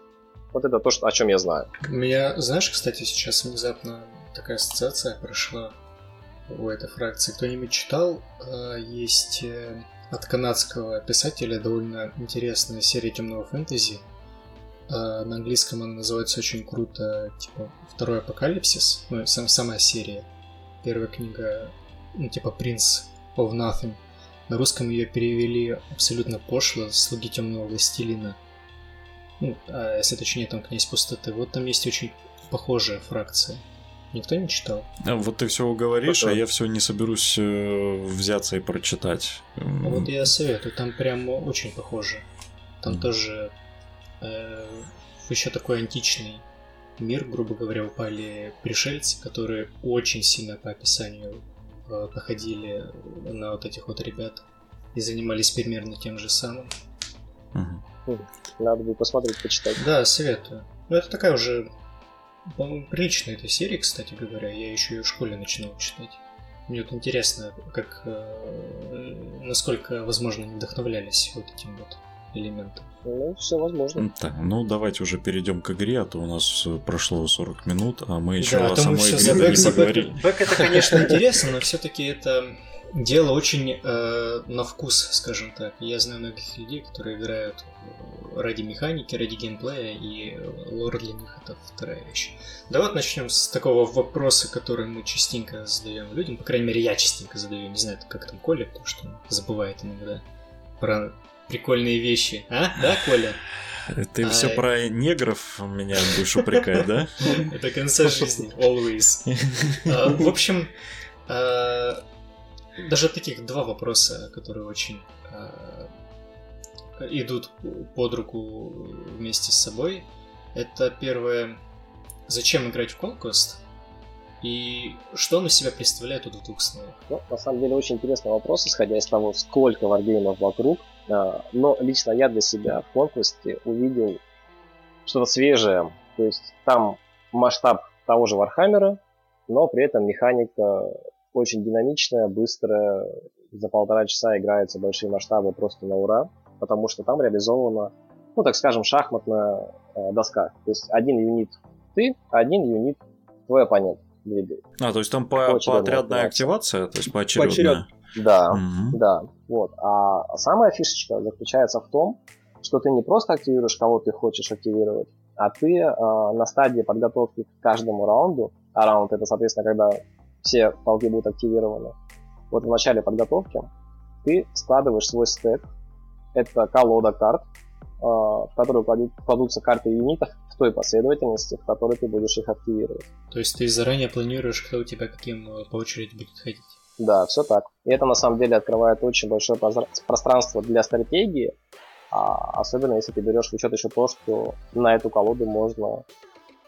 Speaker 4: Вот это то, что, о чем я знаю.
Speaker 2: У меня, знаешь, кстати, сейчас внезапно такая ассоциация прошла у этой фракции. Кто-нибудь читал? Э, есть э, от канадского писателя довольно интересная серия темного фэнтези. Э, на английском она называется очень круто, типа Второй апокалипсис, ну, сам, сама серия. Первая книга, ну, типа Принц of Nothing. На русском ее перевели абсолютно пошло, слуги темного властелина. Ну, а если точнее, там князь пустоты. Вот там есть очень похожая фракция. Никто не читал.
Speaker 1: А вот ты все говоришь, а я все не соберусь э, взяться и прочитать.
Speaker 2: А вот я советую, там прям очень похоже. Там mm. тоже э, еще такой античный мир, грубо говоря, упали пришельцы, которые очень сильно по описанию э, походили на вот этих вот ребят и занимались примерно тем же самым.
Speaker 4: Mm. Надо будет посмотреть, почитать.
Speaker 2: Да, советую. Ну, это такая уже приличная эта серия, кстати говоря. Я еще ее в школе начинал читать. Мне вот интересно, как э, насколько, возможно, не вдохновлялись вот этим вот элементом.
Speaker 4: Ну, все возможно.
Speaker 1: Так, ну давайте уже перейдем к игре, а то у нас прошло 40 минут, а мы еще
Speaker 2: да,
Speaker 1: о самой
Speaker 2: игре не поговорили. Бэк, бэк это, конечно, интересно, но все-таки это дело очень э, на вкус, скажем так. Я знаю многих людей, которые играют ради механики, ради геймплея, и лор для них это вторая вещь. Давай начнем с такого вопроса, который мы частенько задаем людям, по крайней мере, я частенько задаю, не знаю, как там Коля, потому что он забывает иногда про прикольные вещи. А? Да, Коля?
Speaker 1: Ты а, все про негров меня будешь упрекать, да?
Speaker 2: Это конца жизни, always. А, в общем, а, даже таких два вопроса, которые очень идут под руку вместе с собой. Это первое, зачем играть в Conquest? И что он из себя представляет тут в двух словах?
Speaker 4: Ну, на самом деле, очень интересный вопрос, исходя из того, сколько варгеймов вокруг. А, но лично я для себя в Conquest увидел что-то свежее. То есть там масштаб того же Вархаммера, но при этом механика очень динамичная, быстрая. За полтора часа играются большие масштабы просто на ура потому что там реализована, ну, так скажем, шахматная э, доска. То есть один юнит ты, один юнит твой оппонент двигает.
Speaker 1: А, то есть там по, поотрядная активация, то есть поочередная? Поочеред.
Speaker 4: Да, угу. да. Вот. А самая фишечка заключается в том, что ты не просто активируешь, кого ты хочешь активировать, а ты э, на стадии подготовки к каждому раунду, а раунд это, соответственно, когда все полки будут активированы, вот в начале подготовки ты складываешь свой стек это колода карт, а, в которую кладутся карты юнитов в той последовательности, в которой ты будешь их активировать.
Speaker 2: То есть ты заранее планируешь, кто у тебя каким э, по очереди будет ходить?
Speaker 4: Да, все так. И это на самом деле открывает очень большое пространство для стратегии, А особенно если ты берешь в учет еще то, что на эту колоду можно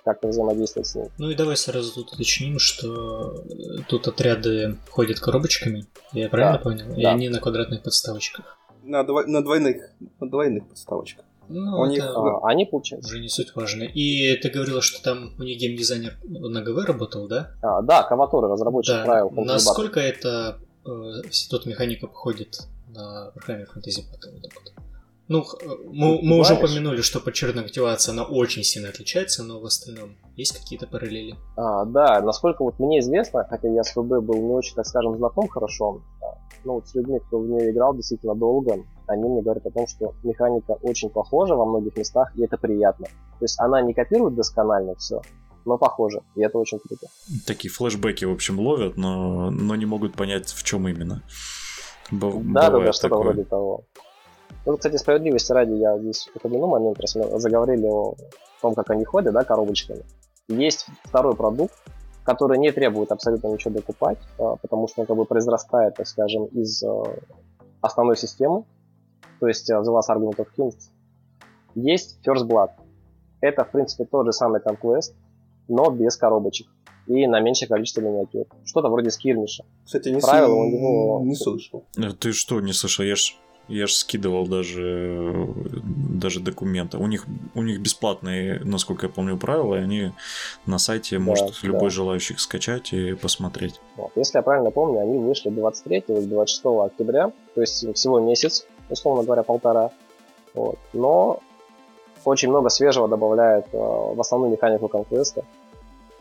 Speaker 4: как-то взаимодействовать с ней.
Speaker 2: Ну и давай сразу тут уточним, что э, тут отряды ходят коробочками, я правильно
Speaker 4: Да,
Speaker 2: понял? И
Speaker 4: да.
Speaker 2: они на квадратных подставочках.
Speaker 3: На, дво- на двойных, на двойных подставочках.
Speaker 2: Ну,
Speaker 3: У них,
Speaker 4: А, они, получается...
Speaker 2: уже не суть важно. И ты говорила, что там у них геймдизайнер на ГВ работал, да?
Speaker 4: А, да, Каваторы, разработчик
Speaker 2: да.
Speaker 4: правил.
Speaker 2: Насколько это э, тот механика походит на Warhammer Fantasy Battle? Вот так вот? Ну, мы, мы уже упомянули, что подчеркнутая активация, она очень сильно отличается, но в остальном есть какие-то параллели?
Speaker 4: А, да, насколько вот мне известно, хотя я с ФБ был не очень, так скажем, знаком хорошо, а, ну вот с людьми, кто в нее играл действительно долго, они мне говорят о том, что механика очень похожа во многих местах, и это приятно. То есть она не копирует досконально все, но похоже, и это очень круто.
Speaker 1: Такие флешбеки, в общем, ловят, но, но не могут понять, в чем именно. Б-
Speaker 4: Да, да, да, что-то
Speaker 1: такое.
Speaker 4: вроде того. Ну, кстати, справедливости ради, я здесь упомяну момент, раз мы заговорили о том, как они ходят, да, коробочками. Есть второй продукт, который не требует абсолютно ничего докупать, а, потому что он как бы произрастает, так скажем, из а, основной системы, то есть а, The Last Argument of Kings. Есть First Blood. Это, в принципе, тот же самый Conquest, но без коробочек и на меньшее количество миниатюр. Что-то вроде скирмиша.
Speaker 3: Кстати, не,
Speaker 4: Правила
Speaker 3: с-
Speaker 4: у него-
Speaker 3: не слышал.
Speaker 1: Э, Ты что, не слышал? Я ж, я ж скидывал даже, даже документы. У них, у них бесплатные, насколько я помню, правила, и они на сайте может
Speaker 4: да.
Speaker 1: любой желающий скачать и посмотреть.
Speaker 4: Вот. Если я правильно помню, они вышли 23 или 26 октября, то есть всего месяц, условно говоря, полтора. Вот. Но очень много свежего добавляет э, в основную механику конквеста.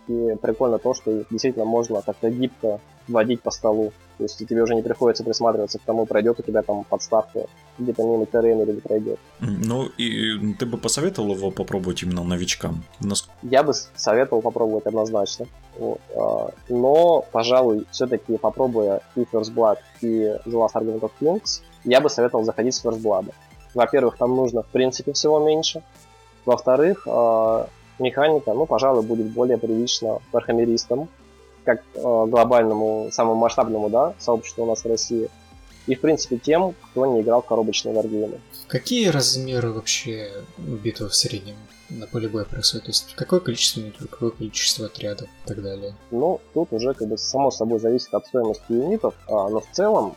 Speaker 4: И прикольно то, что их действительно можно как-то гибко водить по столу. То есть тебе уже не приходится присматриваться к тому, пройдет у тебя там подставка где-то мимо террена или не пройдет.
Speaker 1: Ну, и ты бы посоветовал его попробовать именно новичкам? Нас-
Speaker 4: Я бы советовал попробовать однозначно. Вот. а, Но, пожалуй, все-таки попробуя и First Blood, и The Last Argument of Kings, я бы советовал заходить с First Blood. Во-первых, там нужно, в принципе, всего меньше. Во-вторых, а, механика, ну, пожалуй, будет более привычна вархаммеристам, как а, глобальному, самому масштабному, да, сообществу у нас в России. И, в принципе, тем, кто не играл в коробочные варгеймы.
Speaker 2: Какие размеры вообще битвы в среднем на поле боя происходят? То есть какое количество миниатюр, какое количество отрядов и так далее?
Speaker 4: Ну, тут уже как бы само собой зависит от стоимости юнитов, а, но в целом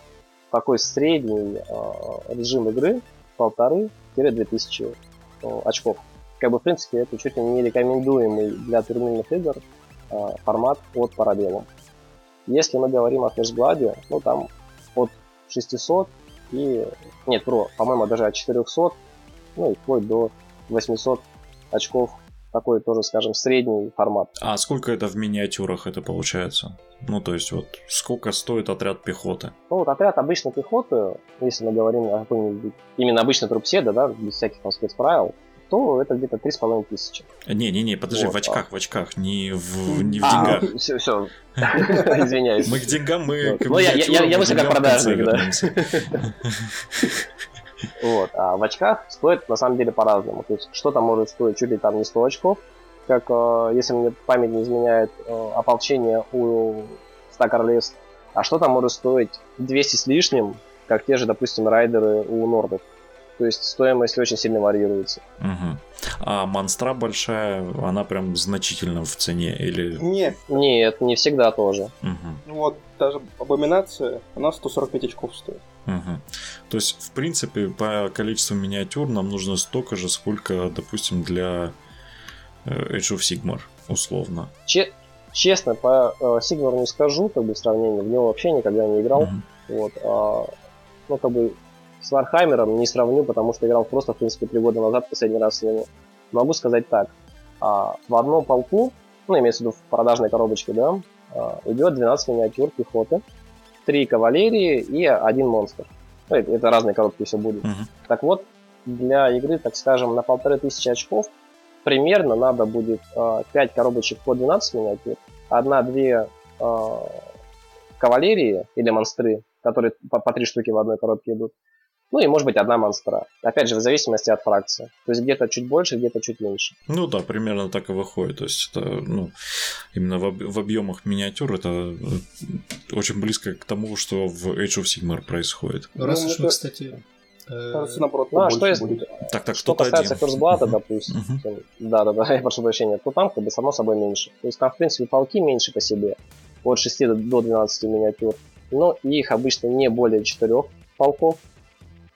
Speaker 4: такой средний а, режим игры полторы-две тысячи а, очков. Как бы, в принципе, это чуть ли не рекомендуемый для турнирных игр а, формат от Parabellum. Если мы говорим о Blood, ну там от 600 и... Нет, про, по-моему, даже от 400, ну и вплоть до 800 очков. Такой тоже, скажем, средний формат.
Speaker 1: А сколько это в миниатюрах это получается? Ну, то есть, вот сколько стоит отряд пехоты?
Speaker 4: Ну, вот отряд обычной пехоты, если мы говорим о какой-нибудь именно обычной трупседе, да, без всяких там спецправил, то это где-то 3,5 тысячи.
Speaker 1: Не-не-не, подожди,
Speaker 4: Вот,
Speaker 1: в очках, в очках, не в, не в
Speaker 4: А,
Speaker 1: деньгах.
Speaker 4: все, все. Извиняюсь.
Speaker 1: Мы к деньгам, мы к
Speaker 4: Ну, я- мыслю как продажник, да. Вот. А в очках стоит на самом деле по-разному. То есть что-то может стоить чуть ли там не 100 очков, как, э, если мне память не изменяет, э, ополчение у 100 королевств, а что-то может стоить 200 с лишним, как те же, допустим, райдеры у нордов. То есть стоимость очень сильно варьируется.
Speaker 1: Мгм. А монстра большая, она прям значительно в цене или...
Speaker 3: Нет,
Speaker 4: Нет, не всегда тоже.
Speaker 3: Ну вот даже абоминация, она 145 очков стоит.
Speaker 1: Мгм. То есть, в принципе, по количеству миниатюр нам нужно столько же, сколько, допустим, для э, Age of Sigmar, условно.
Speaker 4: Че- честно, по э, Сигмару не скажу, как бы в сравнении, в него вообще никогда не играл.
Speaker 1: Мгм.
Speaker 4: Вот, а, ну, как бы с Вархаммером не сравню, потому что играл просто, в принципе, три года назад, последний раз в него. Могу сказать так. а, в одном полку, ну, имеется в виду в продажной коробочке, да, а, идет 12 миниатюр пехоты, 3 кавалерии и один монстр. Ну, это, это разные коробки все будут.
Speaker 1: Мгм.
Speaker 4: Так вот, для игры, так скажем, на полторы тысячи очков примерно надо будет 5 коробочек по 12 миниатюр, одна-две кавалерии или монстры, которые по, по три штуки в одной коробке идут. Ну и может быть одна монстра. Опять же, в зависимости от фракции. То есть где-то чуть больше, где-то чуть меньше.
Speaker 1: Ну да, примерно так и выходит. То есть это, ну, именно в, об- в объемах миниатюр это э, очень близко к тому, что в Age of Sigmar происходит.
Speaker 2: Ну, раз
Speaker 3: Ну,
Speaker 2: уж
Speaker 3: это-
Speaker 2: мы, кстати... Э,
Speaker 3: Кажется, наоборот,
Speaker 4: Ну, а что если...
Speaker 3: будет.
Speaker 1: Так, так,
Speaker 4: Что касается
Speaker 1: Мгм.
Speaker 4: допустим, да-да-да, я прошу прощения, то там, как бы, само собой меньше. То есть там, в принципе, полки меньше по себе, от 6 до- до 12 миниатюр, но их обычно не более 4 полков.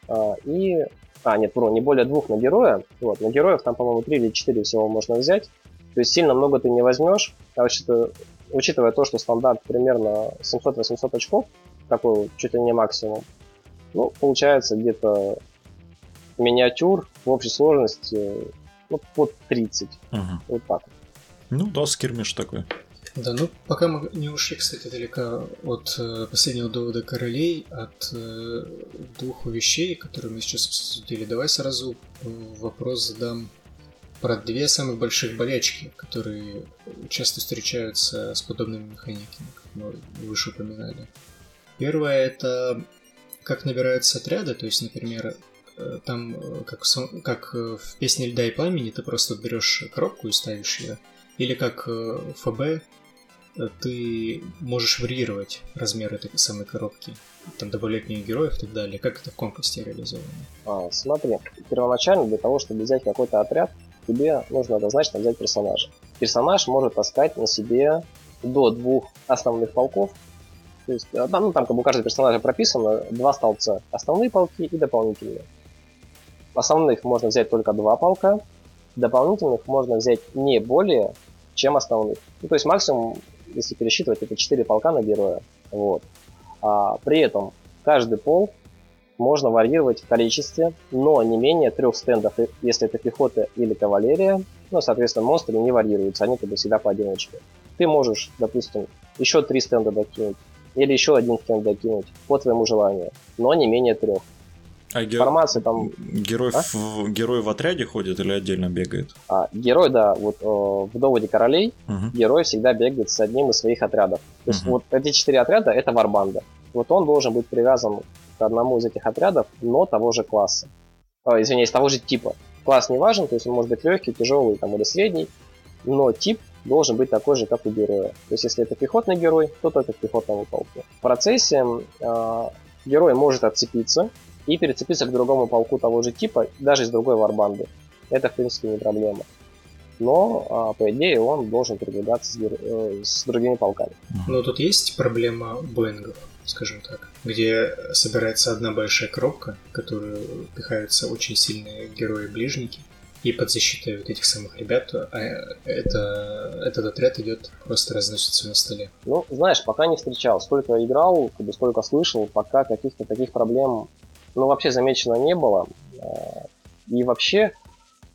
Speaker 4: А, и... А, нет, вру, не более двух на героя. Вот, на героев там, по-моему, 3 или 4 всего можно взять. То есть сильно много ты не возьмешь. А вообще-то, учитывая то, что стандарт примерно 700-800 очков, такой чуть ли не максимум, ну, получается где-то миниатюр в общей сложности ну, под 30.
Speaker 1: Мгм.
Speaker 4: Вот так.
Speaker 1: Ну да, скирмиш такой.
Speaker 2: Да, ну пока мы не ушли, кстати, далеко от э, последнего довода королей, от э, двух вещей, которые мы сейчас обсудили, давай сразу э, вопрос задам про две самых больших болячки, которые часто встречаются с подобными механиками, как мы выше упоминали. Первое это как набираются отряды, то есть, например, э, там, э, как, в как в песне «Льда и пламени» ты просто берешь коробку и ставишь ее, или как в ФБ ты можешь варьировать размер этой самой коробки, там добавлять в нее героев и так далее. Как это в конкурсе реализовано?
Speaker 4: А, смотри, первоначально для того, чтобы взять какой-то отряд, тебе нужно однозначно взять персонажа. Персонаж может таскать на себе до двух основных полков. То есть, а, там, ну, там как бы у каждого персонажа прописано два столбца. Основные полки и дополнительные. Основных можно взять только два полка. Дополнительных можно взять не более, чем основных. Ну, то есть максимум, если пересчитывать, это 4 полка на героя. Вот. А, при этом каждый полк можно варьировать в количестве, но не менее трех стендов, если это пехота или кавалерия. Ну, соответственно, монстры не варьируются, они как бы всегда поодиночке. Ты можешь, допустим, еще три стенда докинуть, или еще один стенд докинуть, по твоему желанию, но не менее трех.
Speaker 1: А ге-
Speaker 4: Информация там
Speaker 1: герой,
Speaker 4: А?
Speaker 1: в... герой в отряде ходит или отдельно бегает?
Speaker 4: а, герой, да, вот э, в доводе королей
Speaker 1: Мгм.
Speaker 4: герой всегда бегает с одним из своих отрядов. То есть
Speaker 1: Мгм.
Speaker 4: вот эти четыре отряда это варбанда. Вот он должен быть привязан к одному из этих отрядов, но того же класса. О, извиняюсь, того же типа. Класс не важен, то есть он может быть легкий, тяжелый там, или средний, но тип должен быть такой же, как у героя. То есть если это пехотный герой, то только к пехотному полку. В процессе э, герой может отцепиться и перецепиться к другому полку того же типа, даже из другой варбанды. Это, в принципе, не проблема. Но, а, по идее, он должен передвигаться с, э, с другими полками.
Speaker 2: Но тут есть проблема Боингов, скажем так, где собирается одна большая коробка, в которую пихаются очень сильные герои-ближники, и под защитой вот этих самых ребят а это, этот отряд идет просто разносится на столе.
Speaker 4: Ну, знаешь, пока не встречал. Сколько играл, сколько слышал, пока каких-то таких проблем, ну, вообще замечено не было. А, И вообще,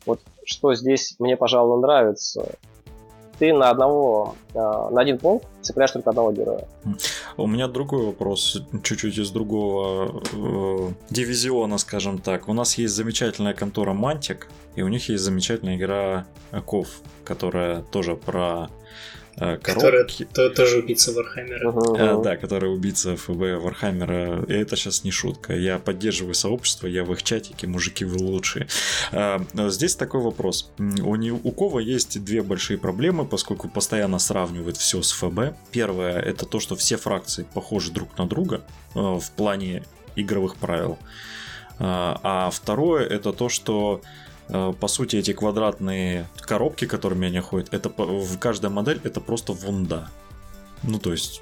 Speaker 4: вот что здесь мне, пожалуй, нравится, ты на одного, а, на один полк цепляешь только одного героя.
Speaker 1: У меня другой вопрос, чуть-чуть из другого э, дивизиона, скажем так. У нас есть замечательная контора Mantic, и у них есть замечательная игра KoW, которая тоже про э,
Speaker 2: Которая то- тоже убийца Вархаммера.
Speaker 1: Э, да, который убийца FB Вархаммера. И это сейчас не шутка. Я поддерживаю сообщество, я в их чатике, мужики, вы лучшие. Но Здесь такой вопрос. У, не- у Кова есть две большие проблемы, поскольку постоянно сравнивает все с ФБ. Первое это то, что все фракции похожи друг на друга э, в плане игровых правил. А а второе это то, что по сути эти квадратные коробки, которыми они ходят, это в каждая модель это просто вунда. Ну то есть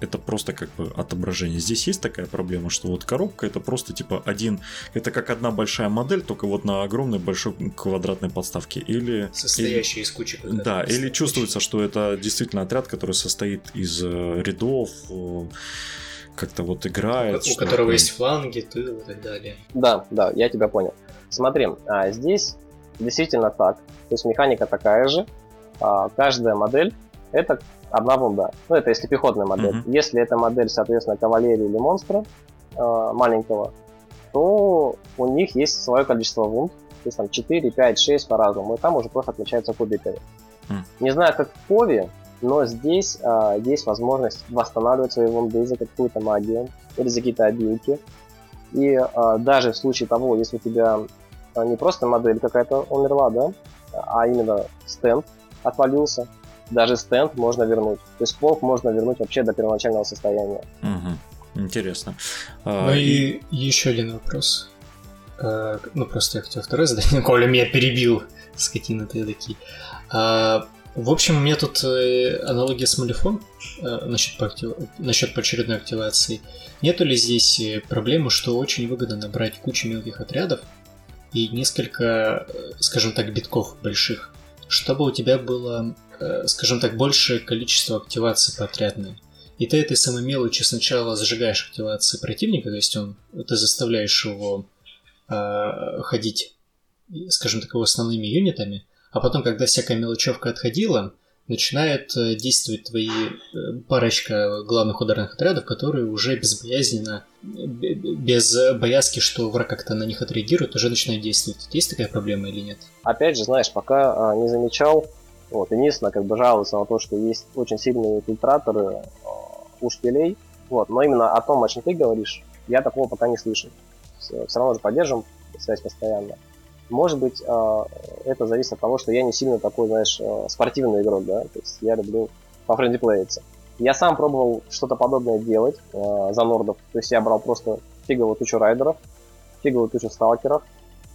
Speaker 1: это просто как бы отображение. Здесь есть такая проблема, что вот коробка это просто типа один, это как одна большая модель, только вот на огромной большой квадратной подставке. Или
Speaker 2: Состоящий из кучи.
Speaker 1: или- да, или чувствуется, что это действительно отряд, который состоит из э, рядов, э, как-то вот играет.
Speaker 2: У
Speaker 1: что
Speaker 2: которого есть фланги, тыл и так далее.
Speaker 4: Да, да, я тебя понял. Смотри, а, здесь действительно так. То есть механика такая же. А, каждая модель это одна вунда. Ну, это если пехотная модель.
Speaker 1: Мгм.
Speaker 4: Если это модель, соответственно, кавалерии или монстра а, маленького, то у них есть свое количество вунд. То есть там 4, 5, 6 по-разному. И там уже просто отмечаются кубиками.
Speaker 1: Мгм.
Speaker 4: Не знаю, как в Пове, но здесь а, есть возможность восстанавливать свои вунды за какую-то магию или за какие-то обилки. И а, даже в случае того, если у тебя а, не просто модель какая-то умерла, да, а именно стенд отвалился, даже стенд можно вернуть. То есть полк можно вернуть вообще до первоначального состояния.
Speaker 1: Мгм. Интересно. А,
Speaker 2: Ну и еще один вопрос. Э, ну, просто я хотел второй задать, Коля меня перебил, скотина ты такие. В общем, у меня тут э, аналогия с Малифон э, насчет, поактив... насчет поочередной активации. Нету ли здесь проблемы, что очень выгодно набрать кучу мелких отрядов и несколько, скажем так, битков больших, чтобы у тебя было, скажем так, большее количество активаций по отрядной. И ты этой самой мелочи сначала зажигаешь активации противника, то есть он, ты заставляешь его э, ходить, скажем так, его основными юнитами, а потом, когда всякая мелочевка отходила, начинает э, действовать твои э, парочка главных ударных отрядов, которые уже безбоязненно, без боязки, что враг как-то на них отреагирует, уже начинают действовать. Есть такая проблема или нет?
Speaker 4: Опять же, знаешь, пока а, не замечал, вот, единственное, как бы жалуются на то, что есть очень сильные фильтраторы, у шпилей. Вот. Но именно о том, о чем ты говоришь, я такого пока не слышал. Все равно же поддержим связь постоянно. Может быть, а, это зависит от того, что я не сильно такой, знаешь, а, спортивный игрок, да, то есть я люблю по френди плеиться. Я сам пробовал что-то подобное делать э, за нордов, то есть я брал просто фиговую тучу райдеров, фиговую тучу сталкеров,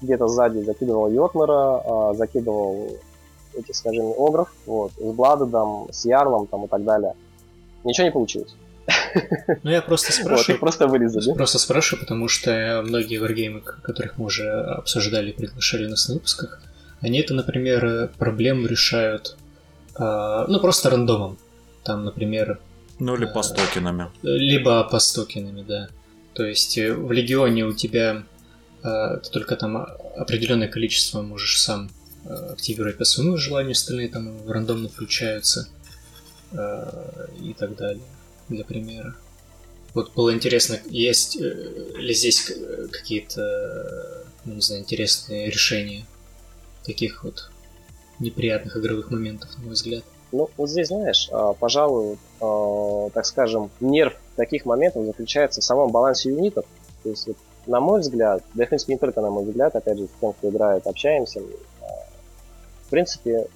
Speaker 4: где-то сзади закидывал Йотмера, закидывал этих, скажем, огров, вот, с Бладедом, с Ярлом там и так далее. Ничего не получилось.
Speaker 2: Ну, я просто спрашиваю.
Speaker 4: Вот, просто вырезали.
Speaker 2: Просто спрашиваю, потому что многие варгеймы, которых мы уже обсуждали и приглашали нас на выпусках, они это, например, проблему решают, э, ну, просто рандомом. Там, например...
Speaker 1: Ну, или э, по стокенами.
Speaker 2: Либо по стокенами, да. То есть э, в Легионе у тебя э, ты только там определенное количество можешь сам активировать по своему желанию, остальные там рандомно включаются. И так далее, для примера. Вот было интересно, есть э, ли здесь какие-то, ну, не знаю, интересные решения таких вот неприятных игровых моментов, на мой взгляд.
Speaker 4: Ну, вот здесь, знаешь, а, пожалуй, а, так скажем, нерв таких моментов заключается в самом балансе юнитов. То есть, на мой взгляд, да, в принципе, не только на мой взгляд, опять же, с тем, кто играет, общаемся, а, в принципе,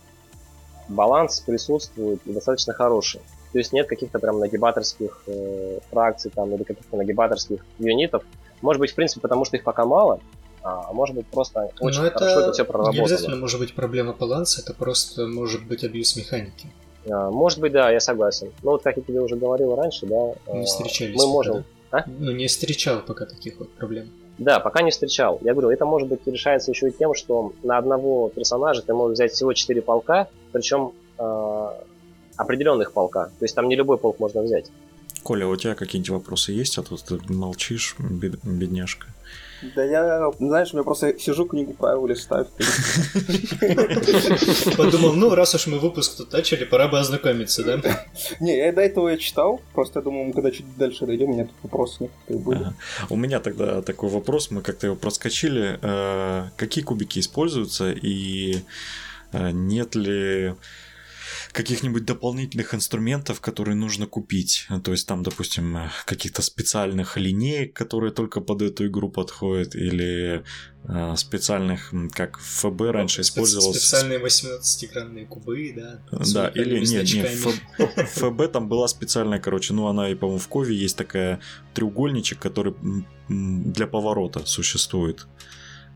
Speaker 4: баланс присутствует достаточно хороший. То есть нет каких-то прям нагибаторских э, фракций там, или каких-то нагибаторских юнитов. Может быть, в принципе, потому что их пока мало, а может быть просто очень Но хорошо это, это все проработано. Не
Speaker 2: обязательно может быть проблема баланса, это просто может быть абьюз механики.
Speaker 4: А, может быть, да, я согласен. Ну вот как я тебе уже говорил раньше, да,
Speaker 2: не встречались
Speaker 4: мы можем...
Speaker 2: Да? А? Ну не встречал пока таких вот проблем.
Speaker 4: Да, пока не встречал. Я говорю, это может быть решается еще и тем, что на одного персонажа ты можешь взять всего 4 полка, причем э, определенных полка. То есть там не любой полк можно взять.
Speaker 1: Коля, у тебя какие-нибудь вопросы есть, а то ты молчишь, бед, бедняжка.
Speaker 3: Да я, знаешь, я просто сижу, книгу правил листаю.
Speaker 2: Подумал, ну, раз уж мы выпуск тут начали, пора бы ознакомиться, да?
Speaker 3: Не, я до этого я читал, просто я думаю, мы когда чуть дальше дойдем, у меня тут вопросы некоторые были.
Speaker 1: У меня тогда такой вопрос, мы как-то его проскочили. Э, какие кубики используются и э, нет ли каких-нибудь дополнительных инструментов, которые нужно купить. То есть там, допустим, каких-то специальных линеек, которые только под эту игру подходят, или э, специальных, как ФБ ну, раньше использовал.
Speaker 2: Специальные 18-гранные кубы, да.
Speaker 1: Да, или нет, нет, ФБ там была специальная, короче, ну она и, по-моему, в Кове есть такая треугольничек, который для поворота существует.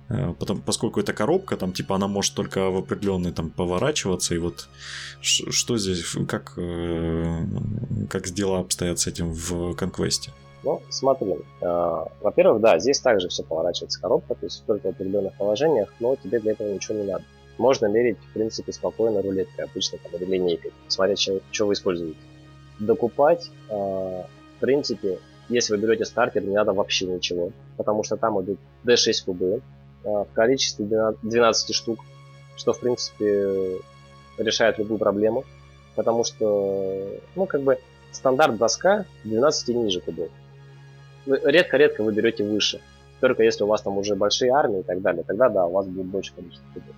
Speaker 1: Э, потом, поскольку это коробка, там типа она может только в определенный там поворачиваться, и вот что здесь, как, э, как дела обстоят с этим в конквесте?
Speaker 4: Ну, смотри, э, во-первых, да, здесь также все поворачивается коробка, то есть только в определенных положениях, но тебе для этого ничего не надо. Можно мерить, в принципе, спокойно рулеткой, обычно там, или линейкой, смотреть, что, вы используете. Докупать, в принципе, если вы берете стартер, не надо вообще ничего, потому что там идут D6 кубы, в количестве 12 штук, что, в принципе, решает любую проблему, потому что, ну, как бы, стандарт доска 12 и ниже кубов. Редко-редко вы берете выше. Только если у вас там уже большие армии и так далее, тогда да, у вас будет больше количество кубов.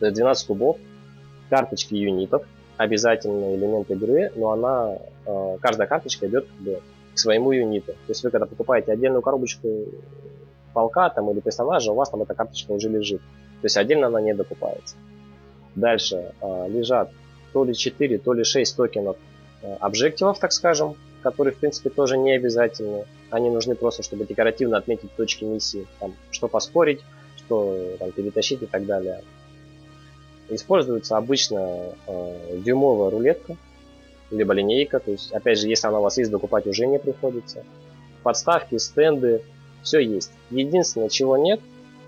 Speaker 4: То есть 12 кубов, карточки юнитов, обязательный элемент игры, но она, э, каждая карточка идет как бы, к своему юниту. То есть вы когда покупаете отдельную коробочку полка там, или персонажа, у вас там эта карточка уже лежит. То есть отдельно она не докупается. Дальше э, лежат то ли 4, то ли 6 токенов э, объективов, так скажем, которые, в принципе, тоже не обязательны. Они нужны просто, чтобы декоративно отметить точки миссии, там, что поспорить, что там, перетащить и так далее. Используется обычно э, дюймовая рулетка, либо линейка, то есть, опять же, если она у вас есть, докупать уже не приходится. Подставки, стенды, все есть. Единственное, чего нет,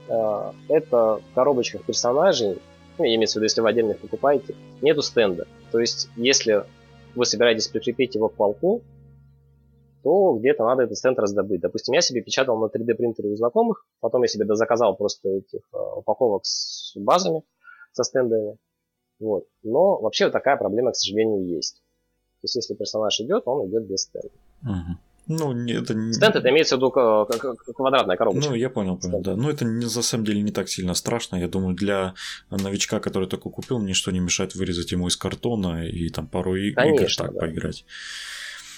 Speaker 4: э, это в коробочках персонажей, ну, имеется в виду, если вы отдельно их покупаете, нету стенда. То есть, если вы собираетесь прикрепить его к полку, то где-то надо этот стенд раздобыть. Допустим, я себе печатал на 3D принтере у знакомых, потом я себе заказал просто этих э, упаковок с базами, со стендами. Вот. Но вообще такая проблема, к сожалению, есть. То есть, если персонаж идет, он идет без стенда.
Speaker 1: Угу. Ну, это не...
Speaker 4: Стенд это имеется в виду квадратная коробочка.
Speaker 1: Ну, я понял, понял, да. Но это не, на самом деле не так сильно страшно. Я думаю, для новичка, который только купил, ничто не мешает вырезать ему из картона и там пару Конечно, игр так да. поиграть.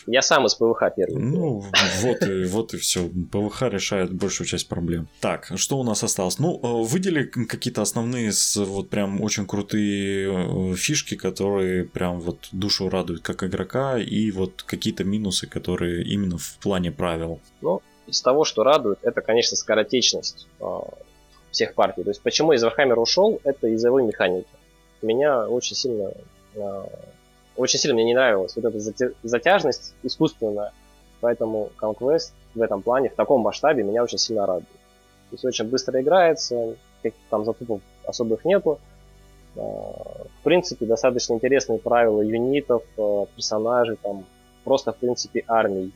Speaker 4: Я сам из ПВХ первый.
Speaker 1: Ну, вот и, вот и все. ПВХ решает большую часть проблем. Так, что у нас осталось? Ну, э, выдели какие-то основные, вот прям очень крутые э, фишки, которые прям вот душу радуют как игрока, и вот какие-то минусы, которые именно в плане правил.
Speaker 4: Ну, из того, что радует, это, конечно, скоротечность э, всех партий. То есть, почему из Warhammer ушел, это из-за его механики. Меня очень сильно очень сильно мне не нравилась вот эта затяжность искусственная. Поэтому Conquest в этом плане, в таком масштабе, меня очень сильно радует. То есть очень быстро играется, каких-то там затупов особых нету. А, в принципе, достаточно интересные правила юнитов, а, персонажей, там, просто, в принципе, армий.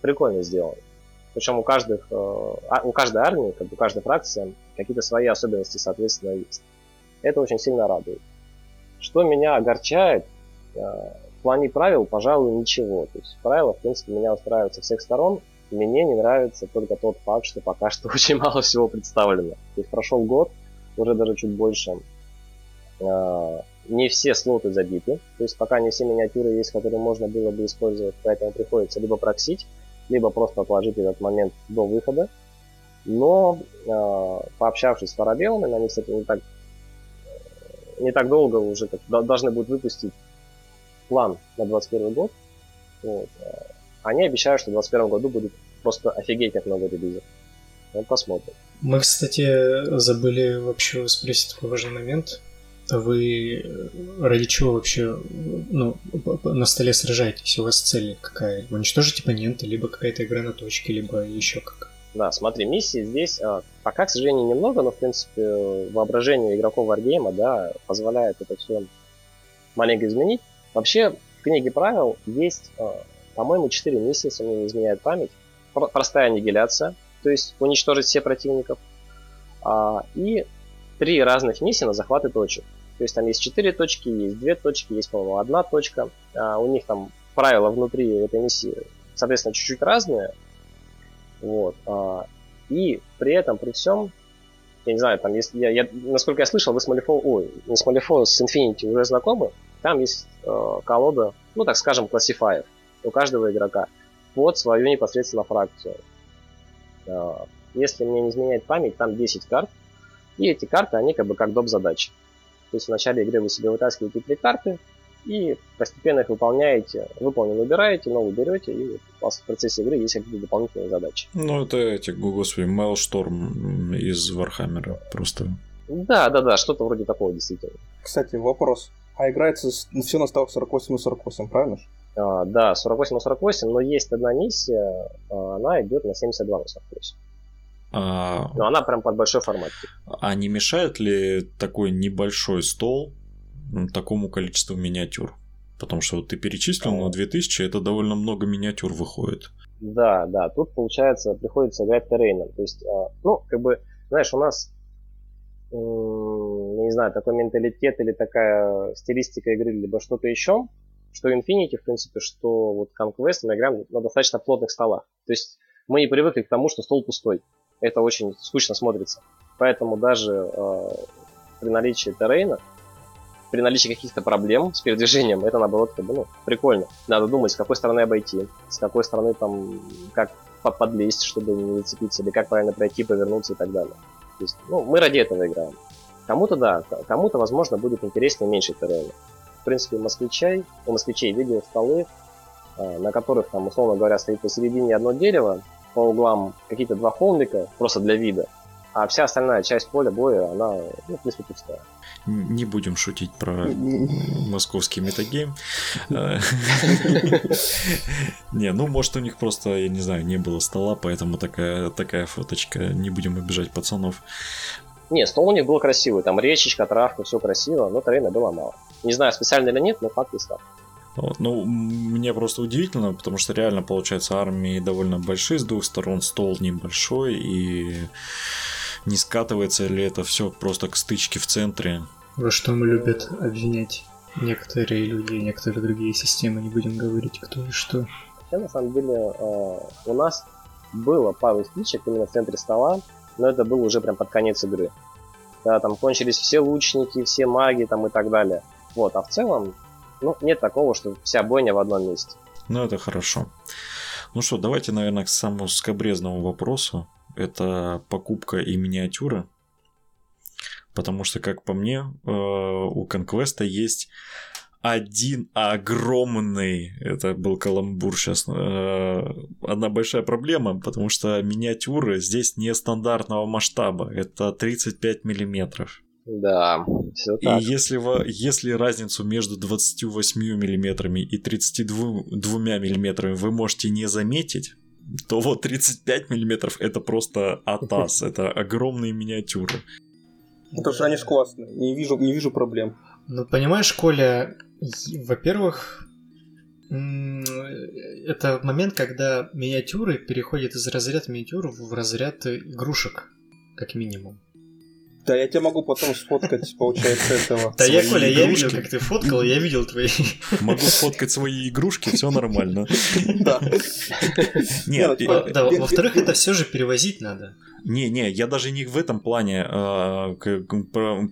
Speaker 4: Прикольно сделано. Причем у, каждых, а, у каждой армии, как у каждой фракции, какие-то свои особенности, соответственно, есть. Это очень сильно радует. Что меня огорчает, в плане правил, пожалуй, ничего. То есть правила, в принципе, меня устраивают со всех сторон. Мне не нравится только тот факт, что пока что очень мало всего представлено. То есть прошел год, уже даже чуть больше. А, не все слоты забиты. То есть пока не все миниатюры есть, которые можно было бы использовать, поэтому приходится либо проксить, либо просто отложить этот момент до выхода. Но э, пообщавшись с парабелами, они, кстати, не так, не так долго уже как, должны будут выпустить план на 2021 год. Вот. Э, они обещают, что в 2021 году будет просто офигеть как много релизов. Вот посмотрим.
Speaker 2: Мы, кстати, забыли вообще спросить такой важный момент. Вы ради чего вообще ну, на столе сражаетесь? У вас цель какая? Уничтожить оппонента, либо какая-то игра на точке, либо еще как?
Speaker 4: Да, смотри, миссии здесь а, пока, к сожалению, немного, но, в принципе, воображение игроков Wargame, да, позволяет это все маленько изменить. Вообще, в книге правил есть, э, по-моему, 4 миссии, если мне не изменяет память. Простая аннигиляция, то есть уничтожить все противников. А, и три разных миссии на захваты точек. То есть там есть 4 точки, есть 2 точки, есть, по-моему, одна точка. А, у них там правила внутри этой миссии, соответственно, чуть-чуть разные. Вот. А, и при этом, при всем, я не знаю, там, если я, я насколько я слышал, вы с Малифо, ой, не с Малифо, с Infinity уже знакомы. Там есть э, колода, ну так скажем, классифаев у каждого игрока под свою непосредственно фракцию. Э, если мне не изменяет память, там 10 карт. И эти карты, они как бы как доп. задачи. То есть в начале игры вы себе вытаскиваете три карты, и постепенно их выполняете. Выполненные убираете, новые берете, и у вас в процессе игры есть какие-то дополнительные задачи.
Speaker 1: Ну, это эти, господи, Maelstrom из Вархаммера просто.
Speaker 4: Да, да, да, что-то вроде такого действительно.
Speaker 3: Кстати, вопрос. А играется все на ставках 48 на 48, правильно же?
Speaker 4: А, да, 48 на 48, но есть одна миссия, а, она идет на 72 на 48. А... Но она прям под большой формат.
Speaker 1: А не мешает ли такой небольшой стол такому количеству миниатюр? Потому что вот ты перечислил на 2000, это довольно много миниатюр выходит.
Speaker 4: Да, да, тут получается приходится играть террейном. То есть, а, ну, как бы, знаешь, у нас я не знаю, такой менталитет или такая стилистика игры, либо что-то еще, что Infinity, в принципе, что вот Conquest мы играем на достаточно плотных столах. То есть мы не привыкли к тому, что стол пустой. Это очень скучно смотрится. Поэтому даже э, при наличии террейна, при наличии каких-то проблем с передвижением, это наоборот как бы, ну, прикольно. Надо думать, с какой стороны обойти, с какой стороны там, как подлезть, чтобы не зацепиться, или как правильно пройти, повернуться и так далее. То есть, ну, мы ради этого играем. Кому-то да, кому-то, возможно, будет интереснее меньше террена. В принципе, у москвичей, у москвичей видел столы, а, на которых, там, условно говоря, стоит посередине одно дерево, по углам какие-то два холмика, просто для вида, а вся остальная часть поля боя, она, ну, в принципе, пустая.
Speaker 1: Не будем шутить про московский метагейм. Не, ну, может, у них просто, я не знаю, не было стола, поэтому такая, такая фоточка. Не будем обижать пацанов.
Speaker 4: Не, стол у них был красивый, там речечка, травка, все красиво, но трейна было мало. Не знаю, специально или нет, но факт есть.
Speaker 1: Вот, ну, мне просто удивительно, потому что реально, получается, армии довольно большие с двух сторон, стол небольшой, и не скатывается ли это все просто к стычке в центре.
Speaker 2: Во что мы любят обвинять некоторые люди, некоторые другие системы, не будем говорить кто и что.
Speaker 4: Хотя, на самом деле, э, у нас было пару стычек именно в центре стола, но это было уже прям под конец игры. Когда там кончились все лучники, все маги там и так далее. Вот, а в целом, ну, нет такого, что вся бойня в одном месте.
Speaker 1: Ну, это хорошо. Ну что, давайте, наверное, к самому скобрезному вопросу это покупка и миниатюры. Потому что, как по мне, э, у Конквеста есть один огромный, это был каламбур сейчас, э, одна большая проблема, потому что миниатюры здесь нестандартного масштаба, это 35 миллиметров.
Speaker 4: Да, все так.
Speaker 1: И если, если разницу между 28 миллиметрами и 32 миллиметрами вы можете не заметить, то вот 35 миллиметров это просто атас, это огромные миниатюры.
Speaker 3: Это же они ж классные, не вижу, не вижу проблем.
Speaker 2: Ну, понимаешь, Коля, во-первых, это момент, когда миниатюры переходят из разряда миниатюр в разряд игрушек, как минимум.
Speaker 3: Да, я тебя могу потом сфоткать, получается, этого.
Speaker 2: Да я, Коля, я видел, как ты фоткал, я видел твои.
Speaker 1: Могу сфоткать свои игрушки, все нормально.
Speaker 3: Да.
Speaker 2: Нет, да, во-вторых, это все же перевозить надо.
Speaker 1: Не-не, я даже не в этом плане э, к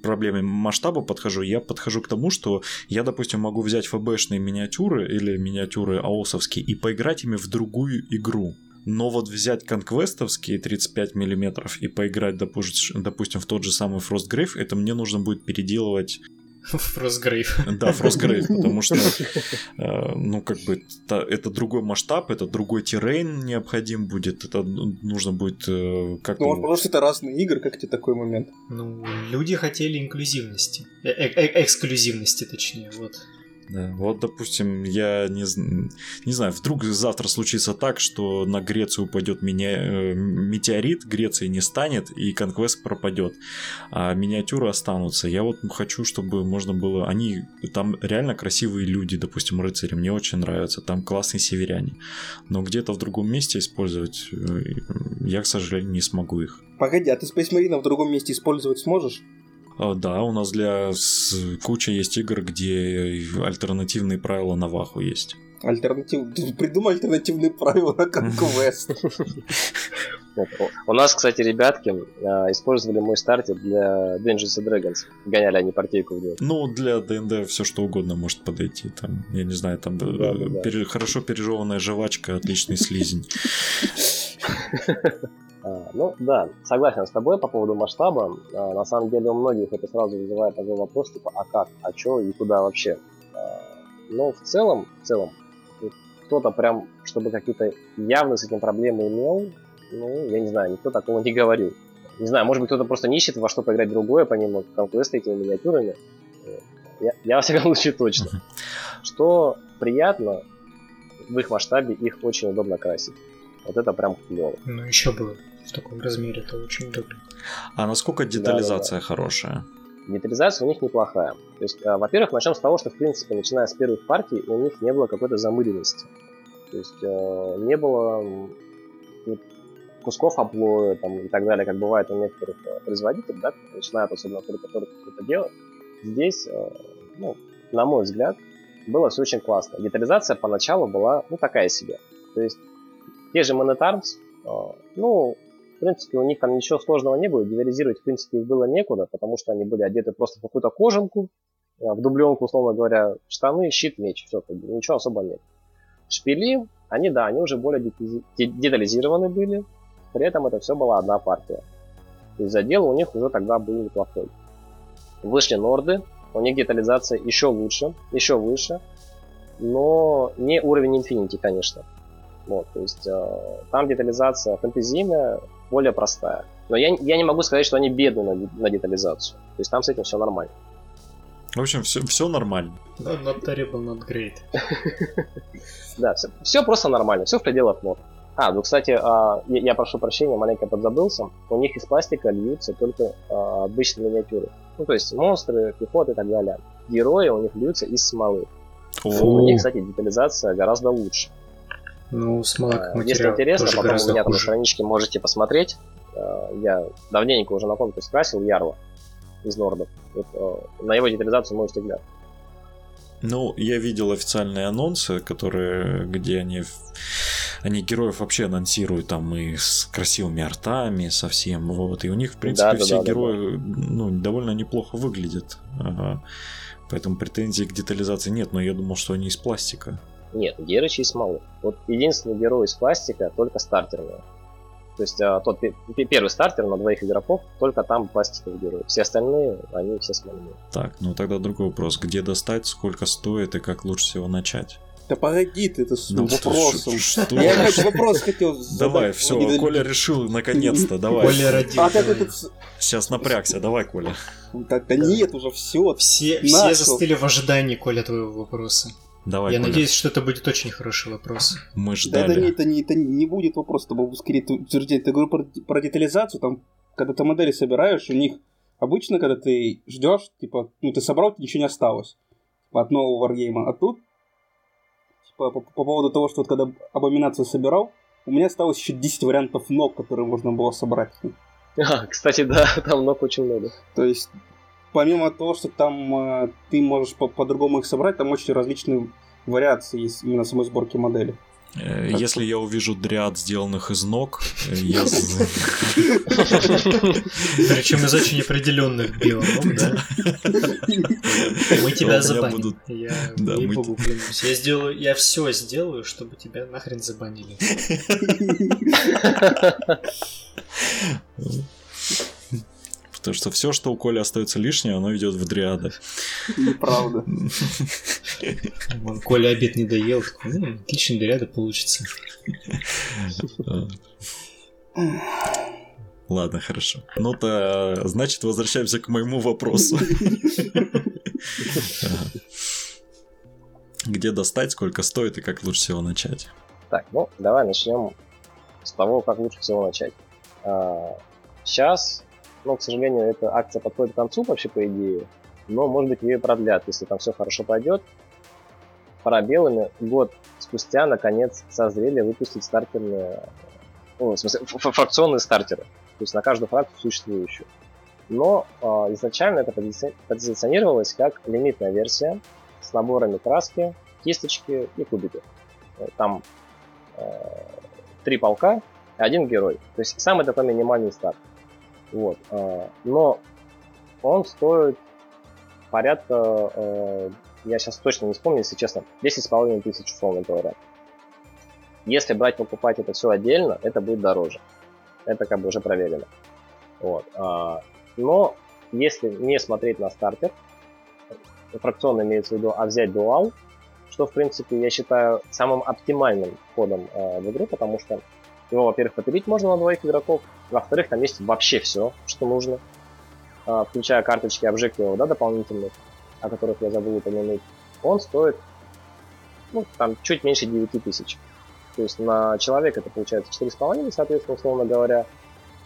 Speaker 1: проблеме масштаба подхожу. Я подхожу к тому, что я, допустим, могу взять ФБшные миниатюры или миниатюры аосовские и поиграть ими в другую игру. Но вот взять конквестовские 35 миллиметров и поиграть, допустим, в тот же самый Frostgrave, это мне нужно будет переделывать
Speaker 2: Фростгрейв.
Speaker 1: Да, Фростгрейв, потому что, э, ну, как бы, это другой масштаб, это другой террейн необходим будет, это нужно будет э, как
Speaker 3: Ну, потому что это разные игры, как тебе такой момент?
Speaker 2: Ну, люди хотели инклюзивности, э, эксклюзивности, точнее, вот.
Speaker 1: Вот, допустим, я не, не знаю, вдруг завтра случится так, что на Грецию упадет меня, э, метеорит, Греции не станет, и конквест пропадет, а миниатюры останутся. Я вот хочу, чтобы можно было... Они... Там реально красивые люди, допустим, рыцари, мне очень нравятся, там классные северяне. Но где-то в другом месте использовать э, я, к сожалению, не смогу их.
Speaker 3: Погоди, а ты Space Marine в другом месте использовать сможешь?
Speaker 1: А, да, у нас для куча есть игр, где альтернативные правила на Ваху есть.
Speaker 3: Альтернатив... Придумай альтернативные правила на Conquest.
Speaker 4: У нас, кстати, ребятки а, использовали мой стартер для Dungeons and Dragons. Гоняли они партийку в.
Speaker 1: Ну, для ДНД все что угодно может подойти. Там, я не знаю, там э, хорошо пережеванная жвачка, отличный слизень.
Speaker 4: А, ну да, согласен с тобой по поводу масштаба. А, на самом деле у многих это сразу вызывает такой вопрос, типа, а как, а что и куда вообще? А, но в целом, в целом, кто-то прям, чтобы какие-то явно с этим проблемы имел, ну, я не знаю, никто такого не говорил. Не знаю, может быть, кто-то просто не ищет во что поиграть другое, помимо конквеста этими миниатюрами. Я, я во всяком случае точно. Что приятно, в их масштабе их очень удобно красить. Вот это прям клево.
Speaker 2: Ну, еще бы в таком размере, это очень удобно.
Speaker 1: А насколько детализация да, да, да. хорошая?
Speaker 4: Детализация у них неплохая. То есть, а, во-первых, начнем с того, что, в принципе, начиная с первых партий, у них не было какой-то замыленности. То есть, э, не было кусков облоя там, и так далее, как бывает у некоторых э, производителей, да, начинают особенно которые что-то делать. Здесь, э, ну, на мой взгляд, было все очень классно. Детализация поначалу была, ну, такая себе. То есть, те же Monetarms, ну, в принципе, у них там ничего сложного не было, детализировать, в принципе, их было некуда, потому что они были одеты просто в какую-то кожанку, э, в дубленку, условно говоря, штаны, щит, меч, все, ничего особо нет. Шпили, они, да, они уже более детализированы были, при этом это все была одна партия. То задел у них уже тогда был неплохой. Вышли норды, у них детализация еще лучше, еще выше, но не уровень Infinity, конечно. Вот, то есть э, там детализация фэнтезийная, более простая. Но я, я не могу сказать, что они бедны на, на детализацию. То есть там с этим все нормально.
Speaker 1: В общем, все, все нормально.
Speaker 2: No, not terrible, not great.
Speaker 4: да, все, все просто нормально, все в пределах норм. А, ну, кстати, а, я, я прошу прощения, маленько подзабылся. У них из пластика льются только а, обычные миниатюры. Ну, то есть монстры, пехоты и так далее. Герои у них льются из смолы. У них, кстати, детализация гораздо лучше.
Speaker 2: Ну, смола как материал
Speaker 4: Если интересно,
Speaker 2: тоже
Speaker 4: потом у меня там на страничке можете посмотреть. Э, Я давненько уже на конкурс красил Ярла из Нордов. Вот, э, на его детализацию можете глянуть.
Speaker 1: Ну, я видел официальные анонсы, которые, где они, они героев вообще анонсируют там и с красивыми артами совсем, вот, и у них, в принципе,
Speaker 4: Да, да,
Speaker 1: все
Speaker 4: да, да,
Speaker 1: герои, ну, довольно неплохо выглядят, Ага. поэтому претензий к детализации нет, но я думал, что они из пластика.
Speaker 4: Нет, Герычи из смолы. Вот единственный герой из пластика только стартерные. То есть а, тот пе- пе- первый стартер на двоих игроков, только там пластиковый герой. Все остальные, они все смоляные.
Speaker 1: Так, ну тогда другой вопрос, где достать, сколько стоит и как лучше всего начать?
Speaker 3: Да погоди ты, это с
Speaker 1: Ну, что-
Speaker 3: вопросом.
Speaker 1: что-
Speaker 3: Я хоть вопрос хотел задать.
Speaker 1: Давай, все,
Speaker 3: Не-
Speaker 1: Коля решил наконец-то, давай.
Speaker 2: Коля родил.
Speaker 3: А как
Speaker 2: давай.
Speaker 3: это...
Speaker 1: Сейчас напрягся, давай, Коля.
Speaker 3: Да, да нет, уже все.
Speaker 2: Все, все застыли в ожидании, Коля, твоего вопроса.
Speaker 1: Давай,
Speaker 2: Я
Speaker 1: Коля.
Speaker 2: надеюсь, что это будет очень хороший вопрос.
Speaker 1: Мы
Speaker 3: Да это не,
Speaker 1: ждали.
Speaker 3: это, не, это не будет вопрос, чтобы скорее утвердить. Я говорю про, про детализацию, там, когда ты модели собираешь, у них обычно, когда ты ждешь, типа, ну ты собрал, ничего не осталось. Типа, от нового варгейма. А тут, типа, по, по поводу того, что вот когда абоминацию собирал, у меня осталось еще 10 вариантов ног, которые можно было собрать.
Speaker 4: А, кстати, да, там ног очень много.
Speaker 3: То есть, помимо того, что там э, ты можешь по- по-другому их собрать, там очень различные вариации есть именно самой сборки модели.
Speaker 1: Э, Если я увижу дриад, сделанных из ног, э, я...
Speaker 2: Причем из очень определенных биомов, да? Мы тебя забаним. Я сделаю, я все сделаю, чтобы тебя нахрен забанили.
Speaker 1: Потому что все, что у Коли остается лишнее, оно идет в дриады.
Speaker 3: Неправда.
Speaker 2: Коля обед не доел, «М, отличный ряда получится.
Speaker 1: Ладно, хорошо. Ну то, значит, возвращаемся к моему вопросу. Где достать, сколько стоит и как лучше всего начать?
Speaker 4: Так, ну, давай начнем с того, как лучше всего начать. сейчас, ну, к сожалению, эта акция подходит к концу вообще, по идее, но, может быть, ее и продлят, если там все хорошо пойдет. Парабеллами год спустя, наконец, созрели выпустить стартерные, ну, в смысле, фракционные стартеры, то есть на каждую фракцию существующую. Но а, изначально это пози- позиционировалось как лимитная версия с наборами краски, кисточки и кубики. Э, Там э, три полка и один герой. То есть самый такой минимальный старт. Вот. э, Но он стоит порядка, э, я сейчас точно не вспомню, если честно, 10,5 тысяч, условно говоря. Если брать, покупать это все отдельно, это будет дороже. Это как бы уже проверено. Вот. а, Но если не смотреть на стартер, фракционно имеется в виду, а взять дуал, что, в принципе, я считаю самым оптимальным входом э, в игру, потому что его, во-первых, попилить можно на двоих игроков, во-вторых, там есть вообще все, что нужно, э, включая карточки обжективов, да, дополнительных, о которых я забыл упомянуть. Он стоит, ну, там, чуть меньше 9 тысяч. То есть на человека это получается 4,5, соответственно, условно говоря.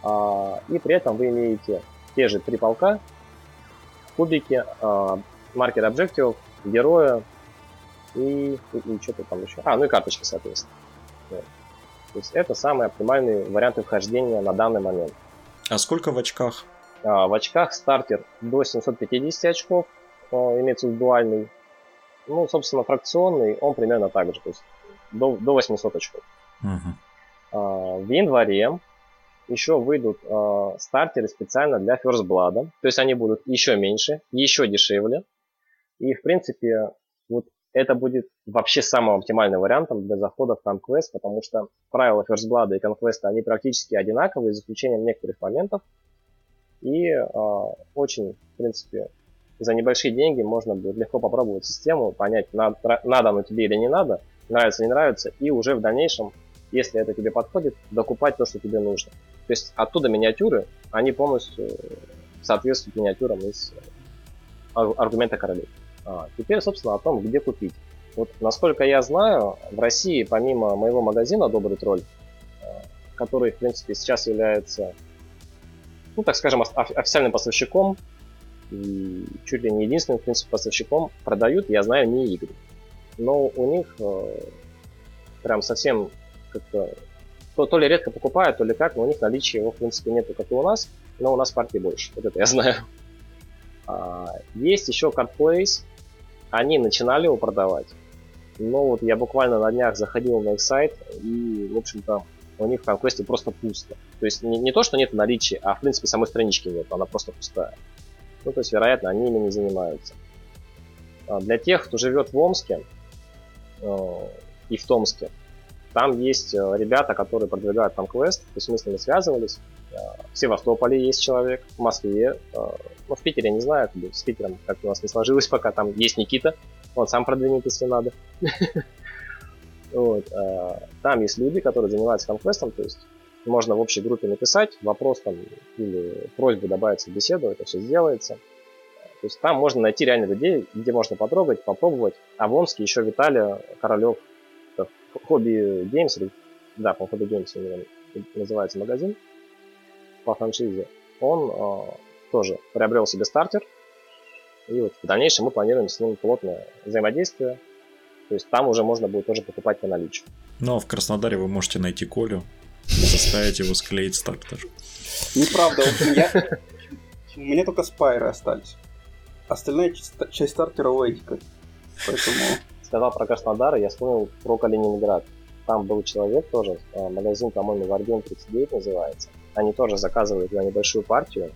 Speaker 4: А, и при этом вы имеете те же три полка, кубики, а, маркер объективов, героя и, и, и что-то там еще. А, ну и карточки, соответственно. То есть это самые оптимальные варианты вхождения на данный момент.
Speaker 1: А сколько в очках?
Speaker 4: А, в очках стартер до 750 очков, а, имеется дуальный. Ну, собственно, фракционный, он примерно так же, то есть до, до 800 очков. А, в январе еще выйдут а, стартеры специально для First Blood. То есть они будут еще меньше, еще дешевле. И, в принципе, вот это будет вообще самым оптимальным вариантом для захода в Conquest, потому что правила First Blood и Conquest, они практически одинаковые, за исключением некоторых моментов. И а, очень, в принципе, за небольшие деньги можно будет легко попробовать систему, понять, надо, надо оно тебе или не надо, нравится, не нравится, и уже в дальнейшем если это тебе подходит, докупать то, что тебе нужно. То есть оттуда миниатюры, они полностью соответствуют миниатюрам из аргумента королей. А, теперь, собственно, о том, где купить. Вот, насколько я знаю, в России, помимо моего магазина «Добрый тролль», э, который, в принципе, сейчас является, ну, так скажем, официальным поставщиком и чуть ли не единственным, в принципе, поставщиком, продают, я знаю, не игры. Но у них э, прям совсем как-то то, то ли редко покупают, то ли как, но у них наличия его, в принципе, нету, как и у нас, но у нас партий больше. Вот это я знаю. А, есть еще CardPlace. Они начинали его продавать. Но вот я буквально на днях заходил на их сайт, и, в общем-то, у них в конквесте просто пусто. То есть не, не то, что нет наличия, а в принципе самой странички нет, она просто пустая. Ну, то есть, вероятно, они ими не занимаются. А для тех, кто живет в Омске э, и в Томске, там есть э, ребята, которые продвигают там квест, то есть мы с ними связывались. Э, в Севастополе есть человек, в Москве, э, ну, в Питере не знаю, с Питером как у нас не сложилось пока, там есть Никита, он сам продвинет, если надо. Там есть люди, которые занимаются Conquest ом, то есть можно в общей группе написать вопрос там или просьбу добавиться в беседу, это все сделается. То есть там можно найти реально людей, где можно потрогать, попробовать. А в Омске еще Виталий Королев Hobby Games, да, по Hobby Games называется магазин по франшизе, он э, тоже приобрел себе стартер. И вот в дальнейшем мы планируем с ним плотное взаимодействие. То есть там уже можно будет тоже покупать по наличию.
Speaker 1: Ну а в Краснодаре вы можете найти Колю и заставить его склеить стартер.
Speaker 3: Неправда, в общем, я... У меня только спайры остались. Остальная часть стартера у Эдика. Поэтому
Speaker 4: сказал про Краснодар, я вспомнил про Калининград. Там был человек тоже, э, магазин, по-моему, Wargame 39 называется. Они тоже заказывают на небольшую партию,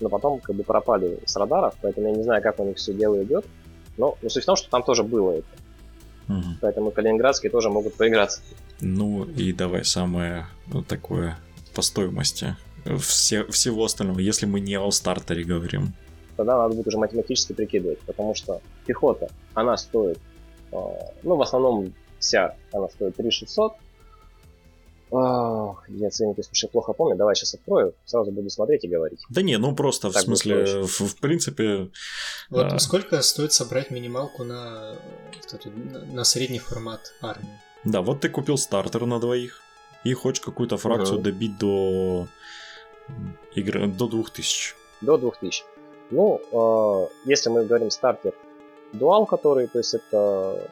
Speaker 4: но потом как бы пропали с радаров, поэтому я не знаю, как у них все дело идет. Но, но суть в том, что там тоже было это. Угу. Поэтому калининградские тоже могут поиграться.
Speaker 1: Ну и давай самое ну, такое по стоимости все, всего остального, если мы не о стартере говорим.
Speaker 4: Тогда надо будет уже математически прикидывать, потому что пехота, она стоит ну, в основном вся она стоит 3600. Я ценник, если уж я плохо помню, давай сейчас открою, сразу буду смотреть и говорить.
Speaker 1: Да не, ну просто так в смысле, в, в принципе...
Speaker 2: Вот а... сколько стоит собрать минималку на, на средний формат армии?
Speaker 1: Да, вот ты купил стартер на двоих и хочешь какую-то фракцию угу. добить до игры до 2000.
Speaker 4: До 2000. Ну, э, если мы говорим стартер дуал, который, то есть это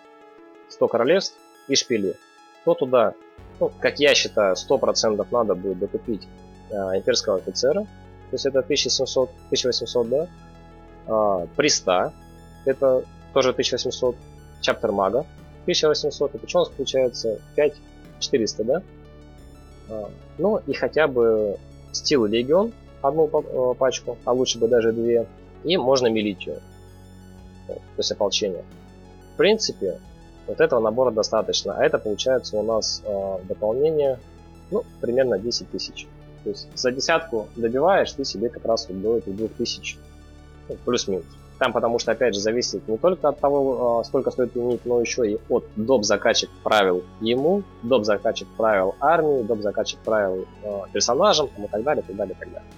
Speaker 4: 100 королевств и шпили, то туда, ну, как я считаю, 100% надо будет докупить э, имперского офицера, то есть это 1700, 1800, да, э, приста, это тоже 1800, чаптер мага, 1800, это что у нас получается 5400, да? А, ну и хотя бы стил легион, одну э, пачку, а лучше бы даже две, и можно милитию то есть ополчение. В принципе, вот этого набора достаточно, а это получается у нас э, дополнение, ну, примерно 10 тысяч. То есть за десятку добиваешь, ты себе как раз вот до этих 2000, ну, плюс-минус. Там потому что, опять же, зависит не только от того, э, сколько стоит юнит, но еще и от доп. закачек правил ему, доп. закачек правил армии, доп. закачек правил э, персонажам и так далее, и так далее, и так далее.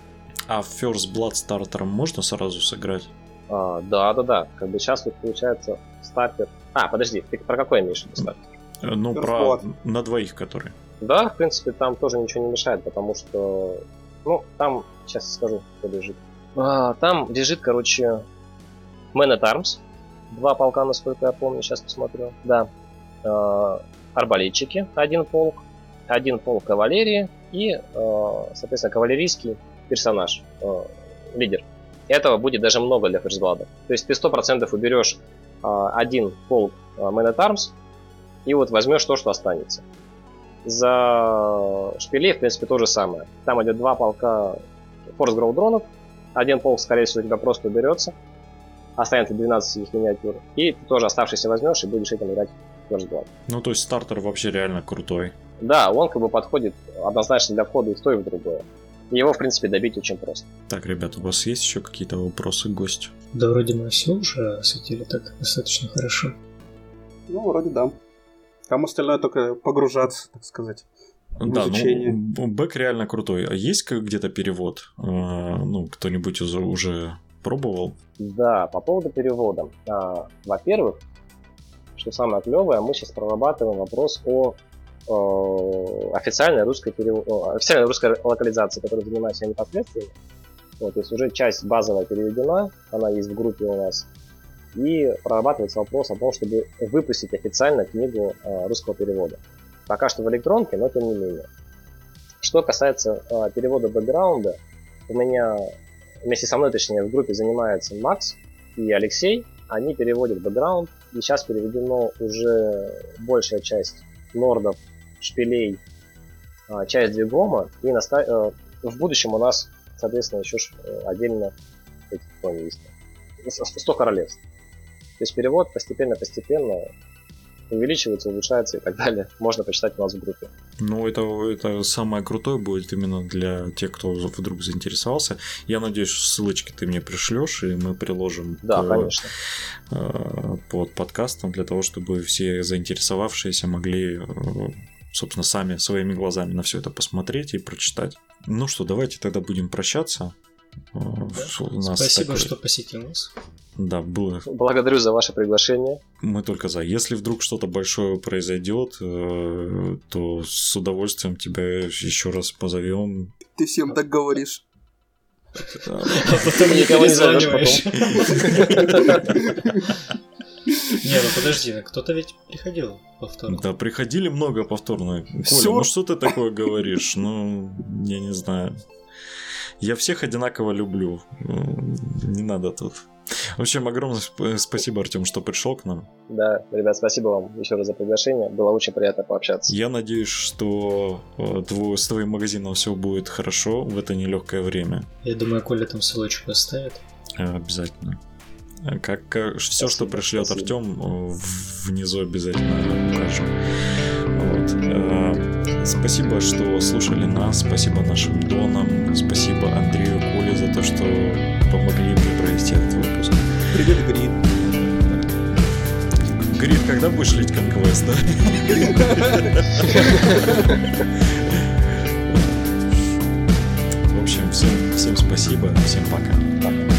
Speaker 1: А First Blood стартером можно сразу сыграть?
Speaker 4: А, да, да, да. Как бы сейчас вот получается стартер. А, подожди, ты про какой имеешь в виду стартер?
Speaker 1: Э, ну, про на двоих, которые.
Speaker 4: Да, в принципе, там тоже ничего не мешает, потому что. Ну, там, сейчас скажу, что лежит. А, там лежит, короче, Man at Arms. Два полка, насколько я помню, сейчас посмотрю. Да. А, арбалетчики, один полк. Один полк кавалерии и, а, соответственно, кавалерийский персонаж, а, лидер. Этого будет даже много для ферстблада. То есть ты 100% уберешь э, один полк э, Man at Arms и вот возьмешь то, что останется. За шпилей, в принципе, то же самое. Там идет два полка Force Grow дронов. Один полк, скорее всего, у тебя просто уберется. Останется 12 их миниатюр. И ты тоже оставшийся возьмешь и будешь этим играть First Blood.
Speaker 1: Ну, то есть стартер вообще реально крутой.
Speaker 4: Да, он как бы подходит однозначно для входа и в то, и в другое. Его, в принципе, добить очень просто.
Speaker 1: Так, ребят, у вас есть еще какие-то вопросы к гостю?
Speaker 2: Да, вроде мы все уже осветили так достаточно хорошо.
Speaker 3: Ну, вроде да. Там остальное только погружаться, так сказать.
Speaker 1: Да, ну, бэк реально крутой. А есть где-то перевод? А, ну, кто-нибудь уже, уже пробовал?
Speaker 4: Да, по поводу перевода. А, во-первых, что самое клевое, мы сейчас прорабатываем вопрос о официальной русской, перев... официальной русской локализации, которой занимаюсь я непосредственно. Вот, то есть уже часть базовая переведена, она есть в группе у нас. И прорабатывается вопрос о том, чтобы выпустить официально книгу э, русского перевода. Пока что в электронке, но тем не менее. Что касается э, перевода бэкграунда, у меня вместе со мной, точнее, в группе занимаются Макс и Алексей. Они переводят бэкграунд, и сейчас переведено уже большая часть нордов, шпилей, э, часть двигома, и наста... э, в будущем у нас соответственно, еще э, отдельно эти кони есть. 100 королевств. То есть перевод постепенно-постепенно увеличивается, улучшается и так далее. Можно почитать у нас в группе.
Speaker 1: Ну, это, это самое крутое будет именно для тех, кто вдруг заинтересовался. Я надеюсь, ссылочки ты мне пришлешь, и мы приложим
Speaker 4: да, к, конечно.
Speaker 1: Э, под подкастом для того, чтобы все заинтересовавшиеся могли собственно, сами своими глазами на все это посмотреть и прочитать. Ну что, давайте тогда будем прощаться.
Speaker 2: Э, да. Спасибо, такой... что посетил нас.
Speaker 1: Да, было.
Speaker 4: Благодарю за ваше приглашение.
Speaker 1: Мы только за. Если вдруг что-то большое произойдет, э, то с удовольствием тебя еще раз позовем.
Speaker 3: Ты всем так говоришь.
Speaker 2: А потом никого не зовешь. Не, ну подожди, кто-то ведь приходил повторно.
Speaker 1: Да, приходили много повторно. Коля, ну что ты такое говоришь? Ну, я не знаю. Я всех одинаково люблю. Ну, не надо тут. В общем, огромное спасибо, Артем, что пришел к нам.
Speaker 4: Да, ребят, спасибо вам еще раз за приглашение. Было очень приятно пообщаться.
Speaker 1: Я надеюсь, что э, твой, с твоим магазином все будет хорошо в это нелегкое время.
Speaker 2: Я думаю, Коля там ссылочку оставит.
Speaker 1: Обязательно. Как, как все, что пришлет Артем, э, внизу обязательно укажем. Вот. Э, спасибо, что слушали нас. Спасибо нашим донам. Спасибо Андрею Коле за то, что помогли мне провести этот выпуск.
Speaker 3: Привет, Грит.
Speaker 1: Грит, когда будешь лить конквест, да? В общем, всем, всем спасибо, всем пока. пока.